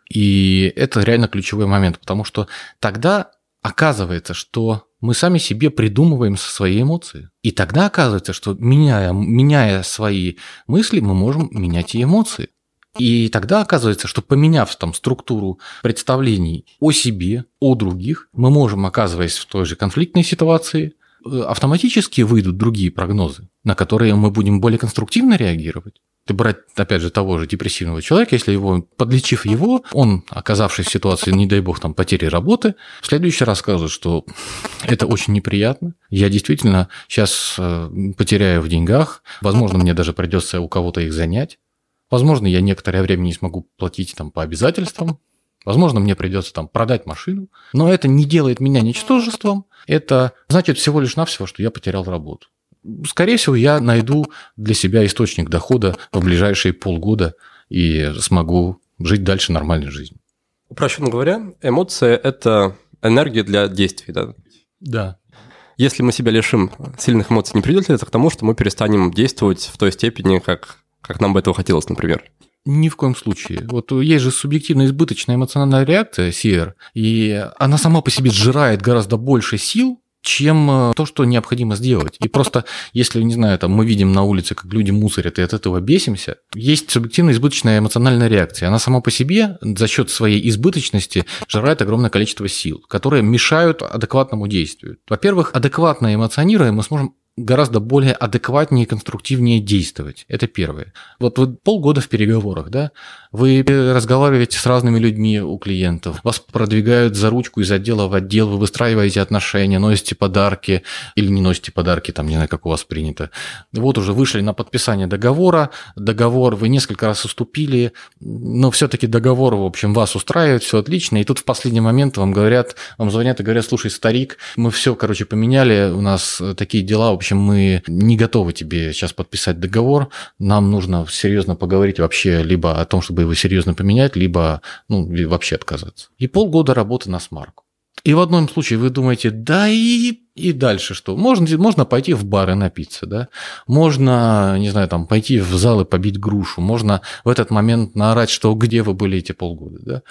И это реально ключевой момент, потому что тогда оказывается, что мы сами себе придумываем свои эмоции. И тогда оказывается, что меняя, меняя свои мысли, мы можем менять и эмоции. И тогда оказывается, что поменяв там структуру представлений о себе, о других, мы можем, оказываясь в той же конфликтной ситуации, автоматически выйдут другие прогнозы, на которые мы будем более конструктивно реагировать. Ты брать, опять же, того же депрессивного человека, если его, подлечив его, он, оказавшись в ситуации, не дай бог, там, потери работы, в следующий раз скажет, что это очень неприятно, я действительно сейчас э, потеряю в деньгах, возможно, мне даже придется у кого-то их занять, возможно, я некоторое время не смогу платить там по обязательствам, Возможно, мне придется там продать машину, но это не делает меня ничтожеством. Это значит всего лишь навсего, что я потерял работу скорее всего, я найду для себя источник дохода в ближайшие полгода и смогу жить дальше нормальной жизнью. Упрощенно говоря, эмоция – это энергия для действий, да? Да. Если мы себя лишим сильных эмоций, не придет ли это к тому, что мы перестанем действовать в той степени, как, как нам бы этого хотелось, например? Ни в коем случае. Вот есть же субъективная избыточная эмоциональная реакция, CR, и она сама по себе сжирает гораздо больше сил, чем э, то, что необходимо сделать. И просто, если, не знаю, там мы видим на улице, как люди мусорят, и от этого бесимся, есть субъективная избыточная эмоциональная реакция. Она сама по себе за счет своей избыточности жирает огромное количество сил, которые мешают адекватному действию. Во-первых, адекватно эмоционируя, мы сможем гораздо более адекватнее и конструктивнее действовать. Это первое. Вот вы полгода в переговорах, да, вы разговариваете с разными людьми у клиентов, вас продвигают за ручку из отдела в отдел, вы выстраиваете отношения, носите подарки или не носите подарки, там, не знаю, как у вас принято. Вот уже вышли на подписание договора, договор вы несколько раз уступили, но все-таки договор, в общем, вас устраивает, все отлично, и тут в последний момент вам говорят, вам звонят и говорят, слушай, старик, мы все, короче, поменяли, у нас такие дела, в общем, мы не готовы тебе сейчас подписать договор, нам нужно серьезно поговорить вообще либо о том, чтобы его серьезно поменять, либо ну, вообще отказаться. И полгода работы на смарку. И в одном случае вы думаете, да и, и дальше что? Можно, можно пойти в бар и напиться, да? Можно, не знаю, там, пойти в зал и побить грушу. Можно в этот момент наорать, что где вы были эти полгода, да?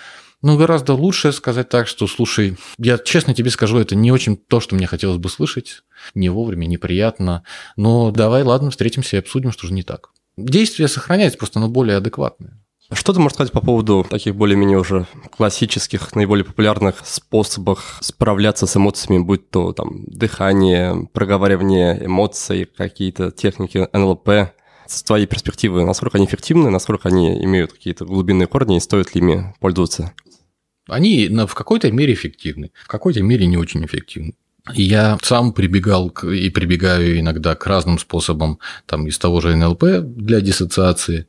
Но гораздо лучше сказать так, что, слушай, я честно тебе скажу, это не очень то, что мне хотелось бы слышать, не вовремя, неприятно, но давай, ладно, встретимся и обсудим, что же не так. Действие сохраняется, просто оно более адекватное. Что ты можешь сказать по поводу таких более-менее уже классических, наиболее популярных способов справляться с эмоциями, будь то там дыхание, проговаривание эмоций, какие-то техники НЛП? С твоей перспективы, насколько они эффективны, насколько они имеют какие-то глубинные корни и стоит ли ими пользоваться? Они в какой-то мере эффективны, в какой-то мере не очень эффективны. Я сам прибегал к, и прибегаю иногда к разным способам там, из того же НЛП для диссоциации,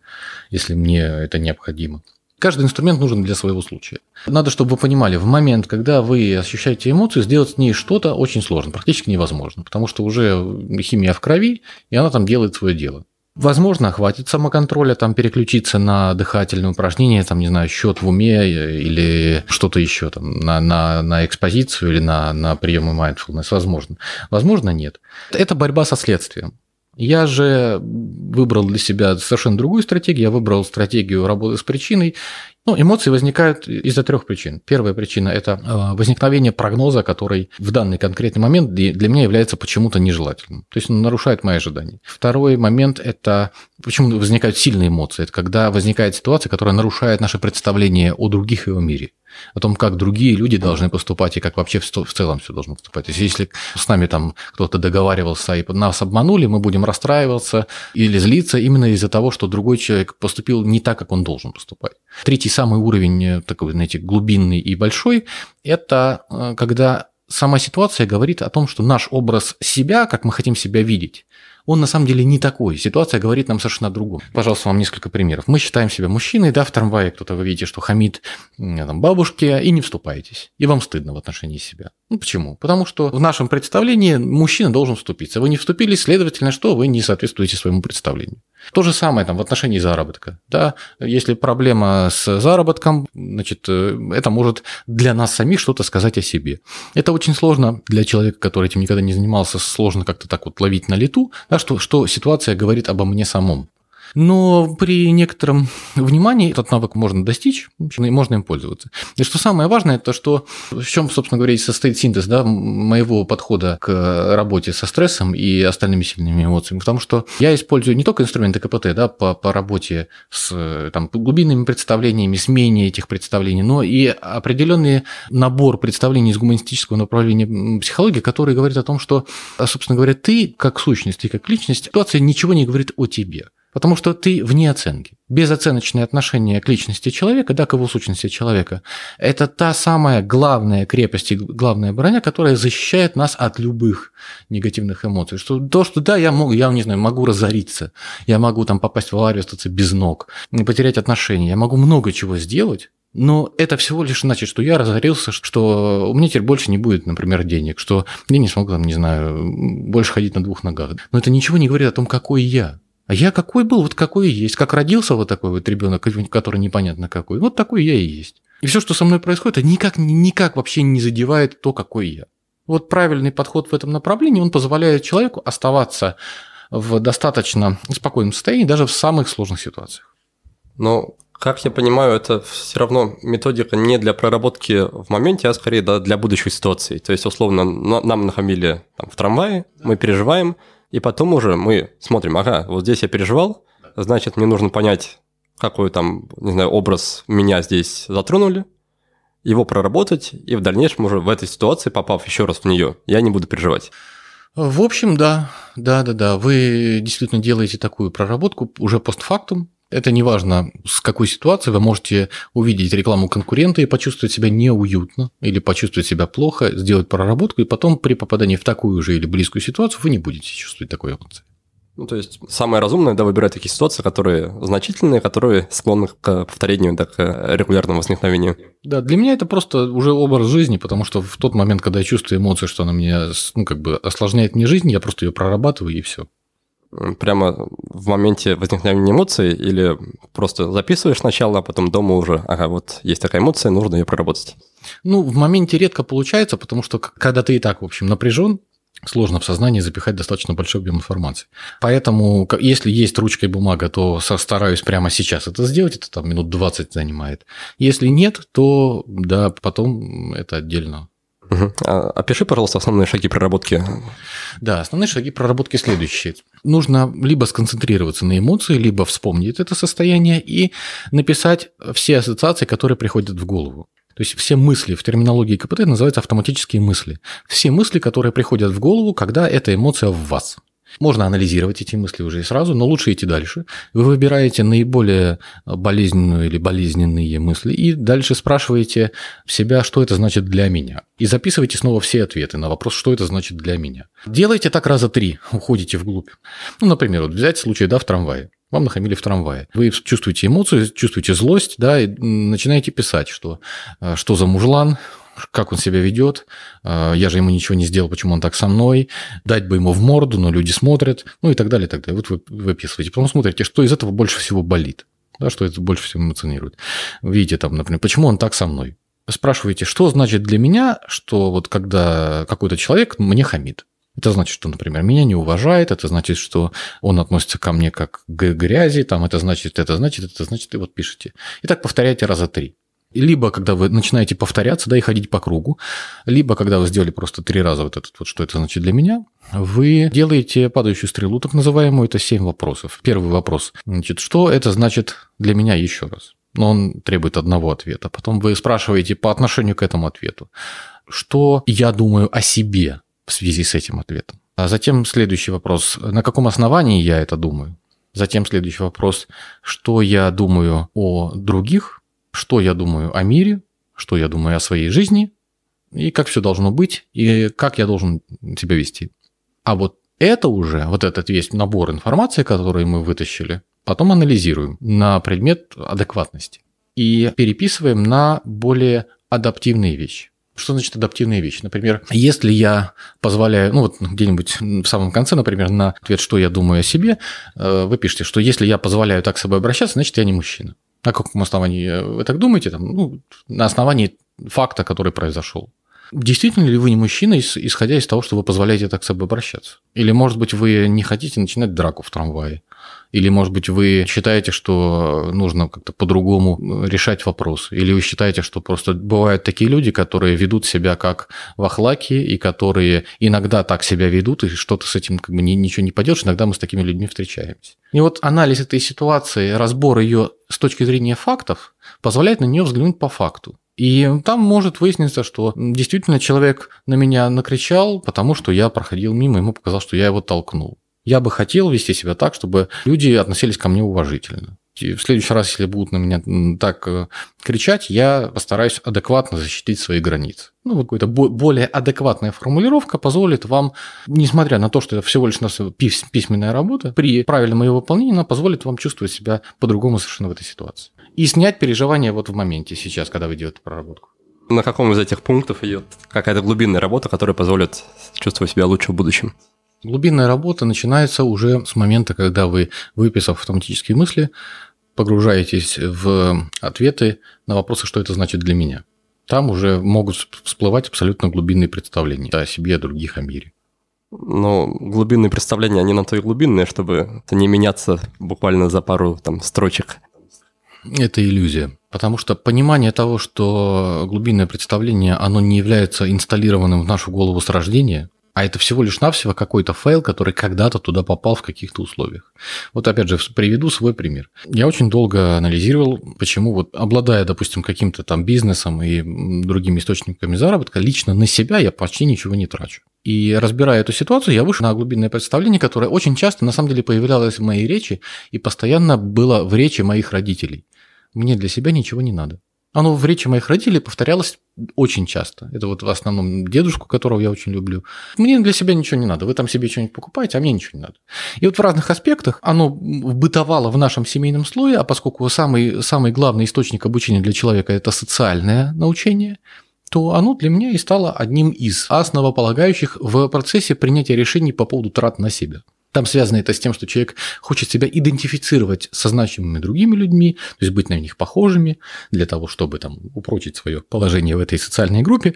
если мне это необходимо. Каждый инструмент нужен для своего случая. Надо, чтобы вы понимали, в момент, когда вы ощущаете эмоцию, сделать с ней что-то очень сложно, практически невозможно, потому что уже химия в крови, и она там делает свое дело. Возможно, хватит самоконтроля, там переключиться на дыхательные упражнения, там, не знаю, счет в уме э, или что-то еще, там, на, на, на экспозицию или на, на приемы mindfulness. Возможно. Возможно, нет. Это борьба со следствием. Я же выбрал для себя совершенно другую стратегию. Я выбрал стратегию работы с причиной ну, эмоции возникают из-за трех причин. Первая причина – это э, возникновение прогноза, который в данный конкретный момент для меня является почему-то нежелательным. То есть он нарушает мои ожидания. Второй момент – это почему возникают сильные эмоции. Это когда возникает ситуация, которая нарушает наше представление о других и о мире о том, как другие люди должны поступать и как вообще в целом все должно поступать. То есть, если с нами там кто-то договаривался и нас обманули, мы будем расстраиваться или злиться именно из-за того, что другой человек поступил не так, как он должен поступать. Третий самый уровень, э, такой, знаете, глубинный и большой, это э, когда сама ситуация говорит о том, что наш образ себя, как мы хотим себя видеть, он на самом деле не такой. Ситуация говорит нам совершенно о другом. Пожалуйста, вам несколько примеров. Мы считаем себя мужчиной, да, в трамвае кто-то вы видите, что хамит там, бабушке, и не вступаетесь. И вам стыдно в отношении себя. Ну почему? Потому что в нашем представлении мужчина должен вступиться. Вы не вступились, следовательно, что вы не соответствуете своему представлению. То же самое там в отношении заработка. Да? Если проблема с заработком, значит, э, это может для нас самих что-то сказать о себе. Это очень сложно для человека, который этим никогда не занимался, сложно как-то так вот ловить на лету, да, что, что ситуация говорит обо мне самом. Но при некотором внимании этот навык можно достичь, и можно им пользоваться. И что самое важное, это что, в чем, собственно говоря, состоит синтез да, моего подхода к работе со стрессом и остальными сильными эмоциями. Потому что я использую не только инструменты КПТ да, по, по работе с там, глубинными представлениями, смене этих представлений, но и определенный набор представлений из гуманистического направления психологии, который говорит о том, что, собственно говоря, ты как сущность, ты как личность, ситуация ничего не говорит о тебе. Потому что ты вне оценки. Безоценочное отношение к личности человека, да, к его сущности человека, это та самая главная крепость и главная броня, которая защищает нас от любых негативных эмоций. Что то, что да, я могу, я не знаю, могу разориться, я могу там попасть в аварию, остаться без ног, потерять отношения, я могу много чего сделать, но это всего лишь значит, что я разорился, что у меня теперь больше не будет, например, денег, что я не смогу, там, не знаю, больше ходить на двух ногах. Но это ничего не говорит о том, какой я. А я какой был, вот какой и есть. Как родился вот такой вот ребенок, который непонятно какой, вот такой я и есть. И все, что со мной происходит, это никак, никак вообще не задевает то, какой я. Вот правильный подход в этом направлении, он позволяет человеку оставаться в достаточно спокойном состоянии даже в самых сложных ситуациях. Но, как я понимаю, это все равно методика не для проработки в моменте, а скорее да, для будущей ситуации. То есть, условно, нам нахамили там, в трамвае, мы переживаем, и потом уже мы смотрим, ага, вот здесь я переживал, значит, мне нужно понять, какой там, не знаю, образ меня здесь затронули, его проработать, и в дальнейшем уже в этой ситуации, попав еще раз в нее, я не буду переживать. В общем, да. да, да, да. Вы действительно делаете такую проработку уже постфактум, это не важно, с какой ситуации вы можете увидеть рекламу конкурента и почувствовать себя неуютно или почувствовать себя плохо, сделать проработку, и потом при попадании в такую же или близкую ситуацию вы не будете чувствовать такой эмоции. Ну, то есть самое разумное, да, выбирать такие ситуации, которые значительные, которые склонны к повторению, да, к регулярному возникновению. Да, для меня это просто уже образ жизни, потому что в тот момент, когда я чувствую эмоции, что она меня, ну, как бы осложняет мне жизнь, я просто ее прорабатываю и все прямо в моменте возникновения эмоций или просто записываешь сначала, а потом дома уже, ага, вот есть такая эмоция, нужно ее проработать? Ну, в моменте редко получается, потому что когда ты и так, в общем, напряжен, сложно в сознании запихать достаточно большой объем информации. Поэтому, если есть ручка и бумага, то стараюсь прямо сейчас это сделать, это там минут 20 занимает. Если нет, то да, потом это отдельно Угу. Опиши, пожалуйста, основные шаги проработки. Да, основные шаги проработки следующие. Нужно либо сконцентрироваться на эмоции, либо вспомнить это состояние и написать все ассоциации, которые приходят в голову. То есть все мысли в терминологии КПТ называются автоматические мысли. Все мысли, которые приходят в голову, когда эта эмоция в вас. Можно анализировать эти мысли уже и сразу, но лучше идти дальше. Вы выбираете наиболее болезненную или болезненные мысли и дальше спрашиваете себя, что это значит для меня. И записывайте снова все ответы на вопрос, что это значит для меня. Делайте так раза три, уходите вглубь. Ну, например, вот взять случай, да, в трамвае. Вам нахамили в трамвае. Вы чувствуете эмоцию, чувствуете злость, да, и начинаете писать, что, э, что за мужлан, как он себя ведет, а, я же ему ничего не сделал, почему он так со мной, дать бы ему в морду, но люди смотрят, ну и так далее, и так далее. Вот вы выписываете. Потом смотрите, что из этого больше всего болит, да, что это больше всего эмоционирует. Видите там, например, почему он так со мной. Спрашиваете, что значит для меня, что вот когда какой-то человек мне хамит. Это значит, что, например, меня не уважает, это значит, что он относится ко мне как к грязи, там, это значит, это значит, это значит, и вот пишите. И так повторяйте раза три. Либо когда вы начинаете повторяться, да, и ходить по кругу, либо когда вы сделали просто три раза вот этот вот, что это значит для меня, вы делаете падающую стрелу, так называемую, это семь вопросов. Первый вопрос, значит, что это значит для меня еще раз? Но он требует одного ответа. Потом вы спрашиваете по отношению к этому ответу, что я думаю о себе в связи с этим ответом. А затем следующий вопрос, на каком основании я это думаю? Затем следующий вопрос, что я думаю о других, что я думаю о мире, что я думаю о своей жизни, и как все должно быть, и как я должен себя вести. А вот это уже, вот этот весь набор информации, который мы вытащили, потом анализируем на предмет адекватности и переписываем на более адаптивные вещи. Что значит адаптивные вещи? Например, если я позволяю, ну вот где-нибудь в самом конце, например, на ответ, что я думаю о себе, э, вы пишете, что если я позволяю так с собой обращаться, значит, я не мужчина. На каком основании вы так думаете? Там, ну, на основании факта, который произошел. Действительно ли вы не мужчина, исходя из того, что вы позволяете так с собой обращаться? Или, может быть, вы не хотите начинать драку в трамвае? Или, может быть, вы считаете, что нужно как-то по-другому решать вопрос? Или вы считаете, что просто бывают такие люди, которые ведут себя как вахлаки, и которые иногда так себя ведут, и что-то с этим как бы ничего не поделаешь, иногда мы с такими людьми встречаемся. И вот анализ этой ситуации, разбор ее с точки зрения фактов, позволяет на нее взглянуть по факту. И там может выясниться, что действительно человек на меня накричал, потому что я проходил мимо, ему показал, что я его толкнул. Я бы хотел вести себя так, чтобы люди относились ко мне уважительно. И в следующий раз, если будут на меня так э, кричать, я постараюсь адекватно защитить свои границы. Ну, вот какая-то более адекватная формулировка позволит вам, несмотря на то, что это всего лишь письменная работа, при правильном ее выполнении она позволит вам чувствовать себя по-другому совершенно в этой ситуации. И снять переживания вот в моменте сейчас, когда вы делаете проработку. На каком из этих пунктов идет какая-то глубинная работа, которая позволит чувствовать себя лучше в будущем? Глубинная работа начинается уже с момента, когда вы, выписав автоматические мысли, погружаетесь в ответы на вопросы, что это значит для меня. Там уже могут всплывать абсолютно глубинные представления о себе, о других, о мире. Но глубинные представления, они на то и глубинные, чтобы не меняться буквально за пару там, строчек. Это иллюзия. Потому что понимание того, что глубинное представление, оно не является инсталлированным в нашу голову с рождения – а это всего лишь навсего какой-то файл, который когда-то туда попал в каких-то условиях. Вот опять же, приведу свой пример. Я очень долго анализировал, почему вот обладая, допустим, каким-то там бизнесом и другими источниками заработка, лично на себя я почти ничего не трачу. И разбирая эту ситуацию, я вышел на глубинное представление, которое очень часто на самом деле появлялось в моей речи и постоянно было в речи моих родителей. Мне для себя ничего не надо. Оно в речи моих родителей повторялось очень часто. Это вот в основном дедушку, которого я очень люблю. Мне для себя ничего не надо. Вы там себе что-нибудь покупаете, а мне ничего не надо. И вот в разных аспектах оно бытовало в нашем семейном слое, а поскольку самый, самый главный источник обучения для человека – это социальное научение, то оно для меня и стало одним из основополагающих в процессе принятия решений по поводу трат на себя. Там связано это с тем, что человек хочет себя идентифицировать со значимыми другими людьми, то есть быть на них похожими, для того, чтобы там, упрочить свое положение в этой социальной группе.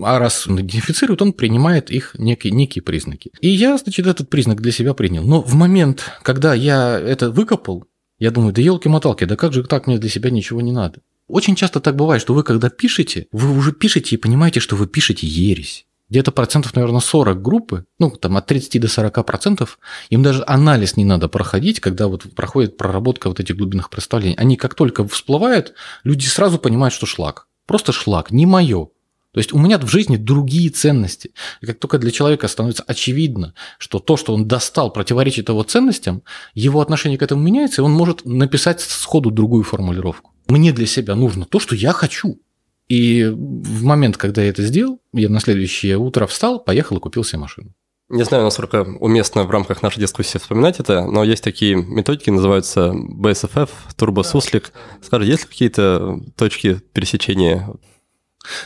А раз он идентифицирует, он принимает их некие, некие признаки. И я, значит, этот признак для себя принял. Но в момент, когда я это выкопал, я думаю, да елки-моталки, да как же так, мне для себя ничего не надо. Очень часто так бывает, что вы когда пишете, вы уже пишете и понимаете, что вы пишете ересь где-то процентов, наверное, 40 группы, ну, там от 30 до 40 процентов, им даже анализ не надо проходить, когда вот проходит проработка вот этих глубинных представлений. Они как только всплывают, люди сразу понимают, что шлак. Просто шлак, не мое. То есть у меня в жизни другие ценности. И как только для человека становится очевидно, что то, что он достал, противоречит его ценностям, его отношение к этому меняется, и он может написать сходу другую формулировку. Мне для себя нужно то, что я хочу. И в момент, когда я это сделал, я на следующее утро встал, поехал и купил себе машину. Не знаю, насколько уместно в рамках нашей дискуссии вспоминать это, но есть такие методики, называются BSFF, турбосуслик. Скажи, есть ли какие-то точки пересечения?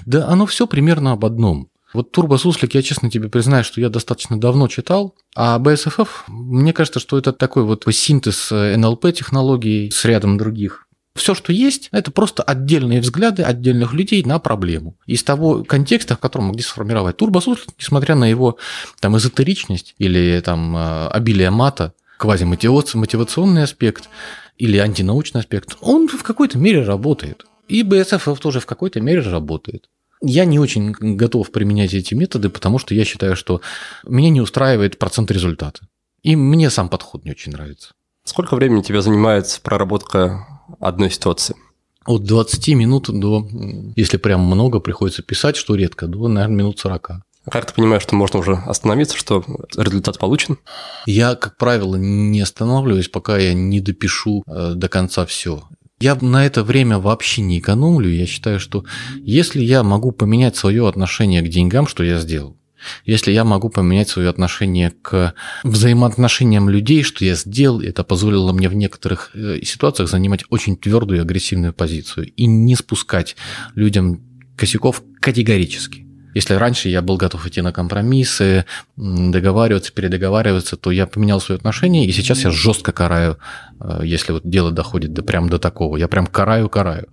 Да, оно все примерно об одном. Вот турбосуслик, я честно тебе признаю, что я достаточно давно читал, а BSFF, мне кажется, что это такой вот синтез НЛП технологий с рядом других. Все, что есть, это просто отдельные взгляды отдельных людей на проблему. Из того контекста, в котором могли сформировать турбосус, несмотря на его там, эзотеричность или там, э, обилие мата, квазимотивационный аспект или антинаучный аспект, он в какой-то мере работает. И BSF тоже в какой-то мере работает. Я не очень готов применять эти методы, потому что я считаю, что меня не устраивает процент результата. И мне сам подход не очень нравится. Сколько времени тебе занимает проработка одной ситуации? От 20 минут до, если прям много приходится писать, что редко, до, наверное, минут 40. А как ты понимаешь, что можно уже остановиться, что результат получен? Я, как правило, не останавливаюсь, пока я не допишу э, до конца все. Я на это время вообще не экономлю. Я считаю, что если я могу поменять свое отношение к деньгам, что я сделал, если я могу поменять свое отношение к взаимоотношениям людей, что я сделал, это позволило мне в некоторых э, ситуациях занимать очень твердую и агрессивную позицию и не спускать людям косяков категорически. Если раньше я был готов идти на компромиссы, договариваться, передоговариваться, то я поменял свое отношение, и сейчас я жестко караю, э, если вот дело доходит до, прям до такого. Я прям караю-караю.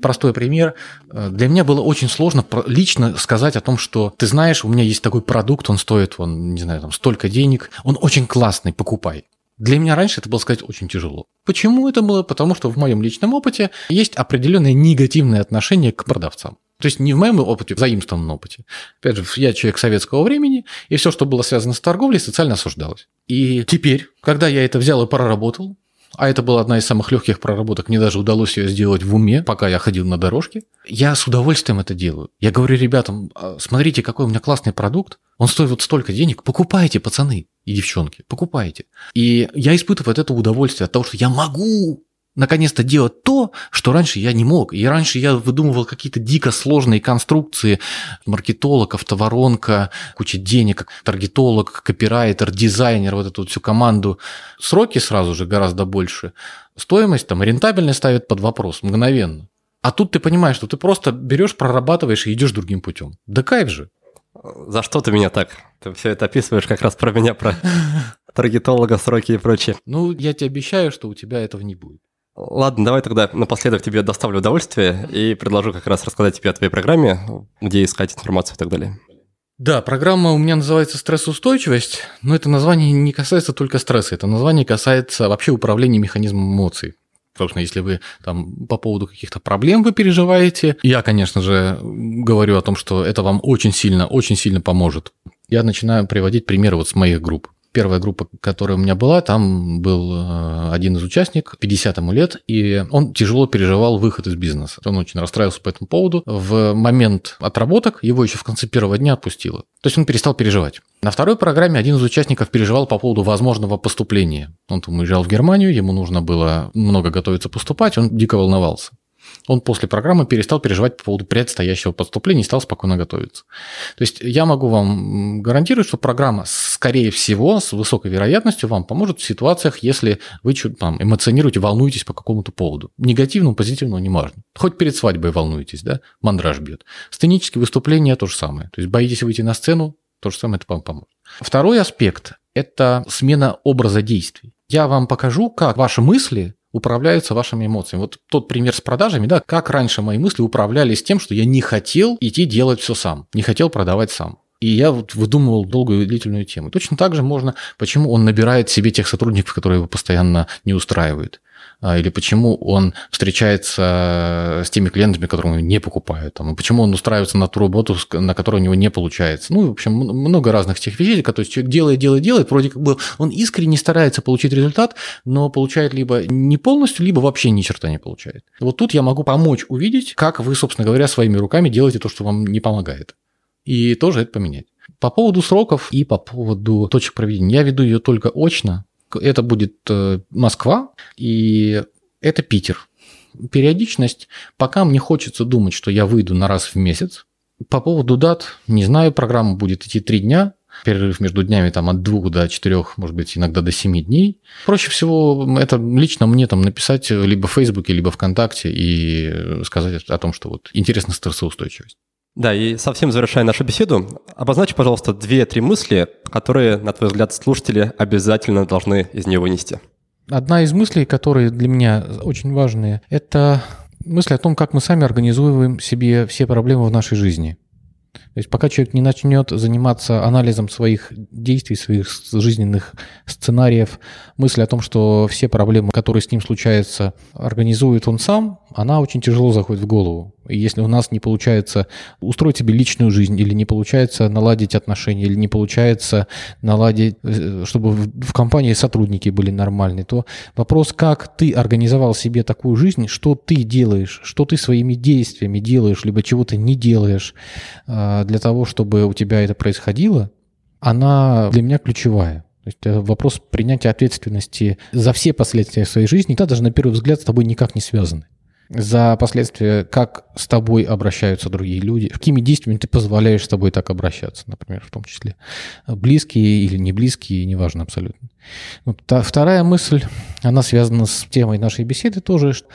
Простой пример. Э, для меня было очень сложно лично сказать о том, что ты знаешь, у меня есть такой продукт, он стоит, он, не знаю, там столько денег, он очень классный, покупай. Для меня раньше это было сказать очень тяжело. Почему это было? Потому что в моем личном опыте есть определенное негативное отношение к продавцам. То есть не в моем опыте, в заимствованном опыте. Опять же, я человек советского времени, и все, что было связано с торговлей, социально осуждалось. И теперь, когда я это взял и проработал, а это была одна из самых легких проработок. Мне даже удалось ее сделать в уме, пока я ходил на дорожке. Я с удовольствием это делаю. Я говорю ребятам, «А, смотрите, какой у меня классный продукт. Он стоит вот столько денег. Покупайте, пацаны и девчонки, покупайте. И я испытываю от этого удовольствие, от того, что я могу наконец-то делать то, что раньше я не мог. И раньше я выдумывал какие-то дико сложные конструкции. Маркетолог, автоворонка, куча денег, таргетолог, копирайтер, дизайнер, вот эту вот всю команду. Сроки сразу же гораздо больше. Стоимость, там, рентабельность ставят под вопрос мгновенно. А тут ты понимаешь, что ты просто берешь, прорабатываешь и идешь другим путем. Да кайф же. За что ты меня так? Ты все это описываешь как раз про меня, про таргетолога, сроки и прочее. Ну, я тебе обещаю, что у тебя этого не будет. Ладно, давай тогда напоследок тебе доставлю удовольствие и предложу как раз рассказать тебе о твоей программе, где искать информацию и так далее. Да, программа у меня называется «Стрессоустойчивость», но это название не касается только стресса, это название касается вообще управления механизмом эмоций. Собственно, если вы там по поводу каких-то проблем вы переживаете, я, конечно же, говорю о том, что это вам очень сильно, очень сильно поможет. Я начинаю приводить примеры вот с моих групп. Первая группа, которая у меня была, там был э, один из участников, 50 ему лет, и он тяжело переживал выход из бизнеса. Он очень расстраивался по этому поводу. В момент отработок его еще в конце первого дня отпустило. То есть он перестал переживать. На второй программе один из участников переживал по поводу возможного поступления. Он там уезжал в Германию, ему нужно было много готовиться поступать, он дико волновался он после программы перестал переживать по поводу предстоящего поступления и стал спокойно готовиться. То есть я могу вам гарантировать, что программа, скорее всего, с высокой вероятностью вам поможет в ситуациях, если вы там, эмоционируете, волнуетесь по какому-то поводу. Негативному, не важно. Хоть перед свадьбой волнуетесь, да, мандраж бьет. Сценические выступления то же самое. То есть боитесь выйти на сцену, то же самое это вам поможет. Второй аспект – это смена образа действий. Я вам покажу, как ваши мысли управляются вашими эмоциями. Вот тот пример с продажами, да, как раньше мои мысли управлялись тем, что я не хотел идти делать все сам, не хотел продавать сам. И я вот выдумывал долгую и длительную тему. Точно так же можно, почему он набирает себе тех сотрудников, которые его постоянно не устраивают. А, или почему он встречается с теми клиентами, которые не покупают, там, почему он устраивается на ту работу, на которой у него не получается. Ну, в общем, много разных тех вещей, которые человек делает, делает, делает, вроде как бы он искренне старается получить результат, но получает либо не полностью, либо вообще ни черта не получает. Вот тут я могу помочь увидеть, как вы, собственно говоря, своими руками делаете то, что вам не помогает. И тоже это поменять. По поводу сроков и по поводу точек проведения. Я веду ее только очно, это будет э, Москва и это Питер. Периодичность, пока мне хочется думать, что я выйду на раз в месяц. По поводу дат, не знаю, программа будет идти три дня, перерыв между днями там от двух до четырех, может быть, иногда до семи дней. Проще всего это лично мне там написать либо в Фейсбуке, либо ВКонтакте и сказать о том, что вот интересна стрессоустойчивость. Да, и совсем завершая нашу беседу, обозначь, пожалуйста, две-три мысли, которые, на твой взгляд, слушатели обязательно должны из нее вынести. Одна из мыслей, которые для меня очень важные, это мысль о том, как мы сами организуем себе все проблемы в нашей жизни. То есть пока человек не начнет заниматься анализом своих действий, своих жизненных сценариев, мысль о том, что все проблемы, которые с ним случаются, организует он сам, она очень тяжело заходит в голову. Если у нас не получается устроить себе личную жизнь, или не получается наладить отношения, или не получается наладить, э, чтобы в компании сотрудники были нормальные, то вопрос, как ты организовал себе такую жизнь, что ты делаешь, что ты своими действиями делаешь, либо чего ты не делаешь а, для того, чтобы у тебя это происходило, она для меня ключевая. То есть это вопрос принятия ответственности за все последствия своей жизни, да, даже на первый взгляд с тобой никак не связаны за последствия, как с тобой обращаются другие люди, какими действиями ты позволяешь с тобой так обращаться, например, в том числе. Близкие или не близкие, неважно абсолютно. Вот. Вторая мысль, она связана с темой нашей беседы тоже. Что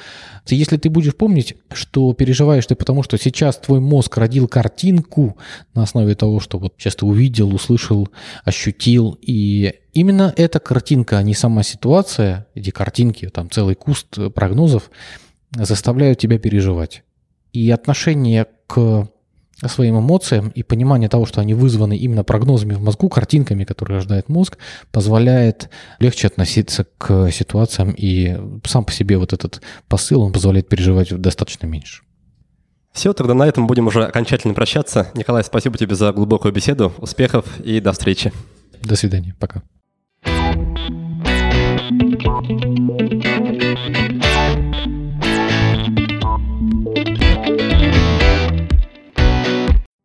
если ты будешь помнить, что переживаешь ты потому, что сейчас твой мозг родил картинку на основе того, что вот сейчас ты увидел, услышал, ощутил, и именно эта картинка, а не сама ситуация, эти картинки, там целый куст прогнозов – заставляют тебя переживать. И отношение к своим эмоциям и понимание того, что они вызваны именно прогнозами в мозгу, картинками, которые рождает мозг, позволяет легче относиться к ситуациям, и сам по себе вот этот посыл, он позволяет переживать достаточно меньше. Все, тогда на этом будем уже окончательно прощаться. Николай, спасибо тебе за глубокую беседу, успехов и до встречи. До свидания, пока. thank you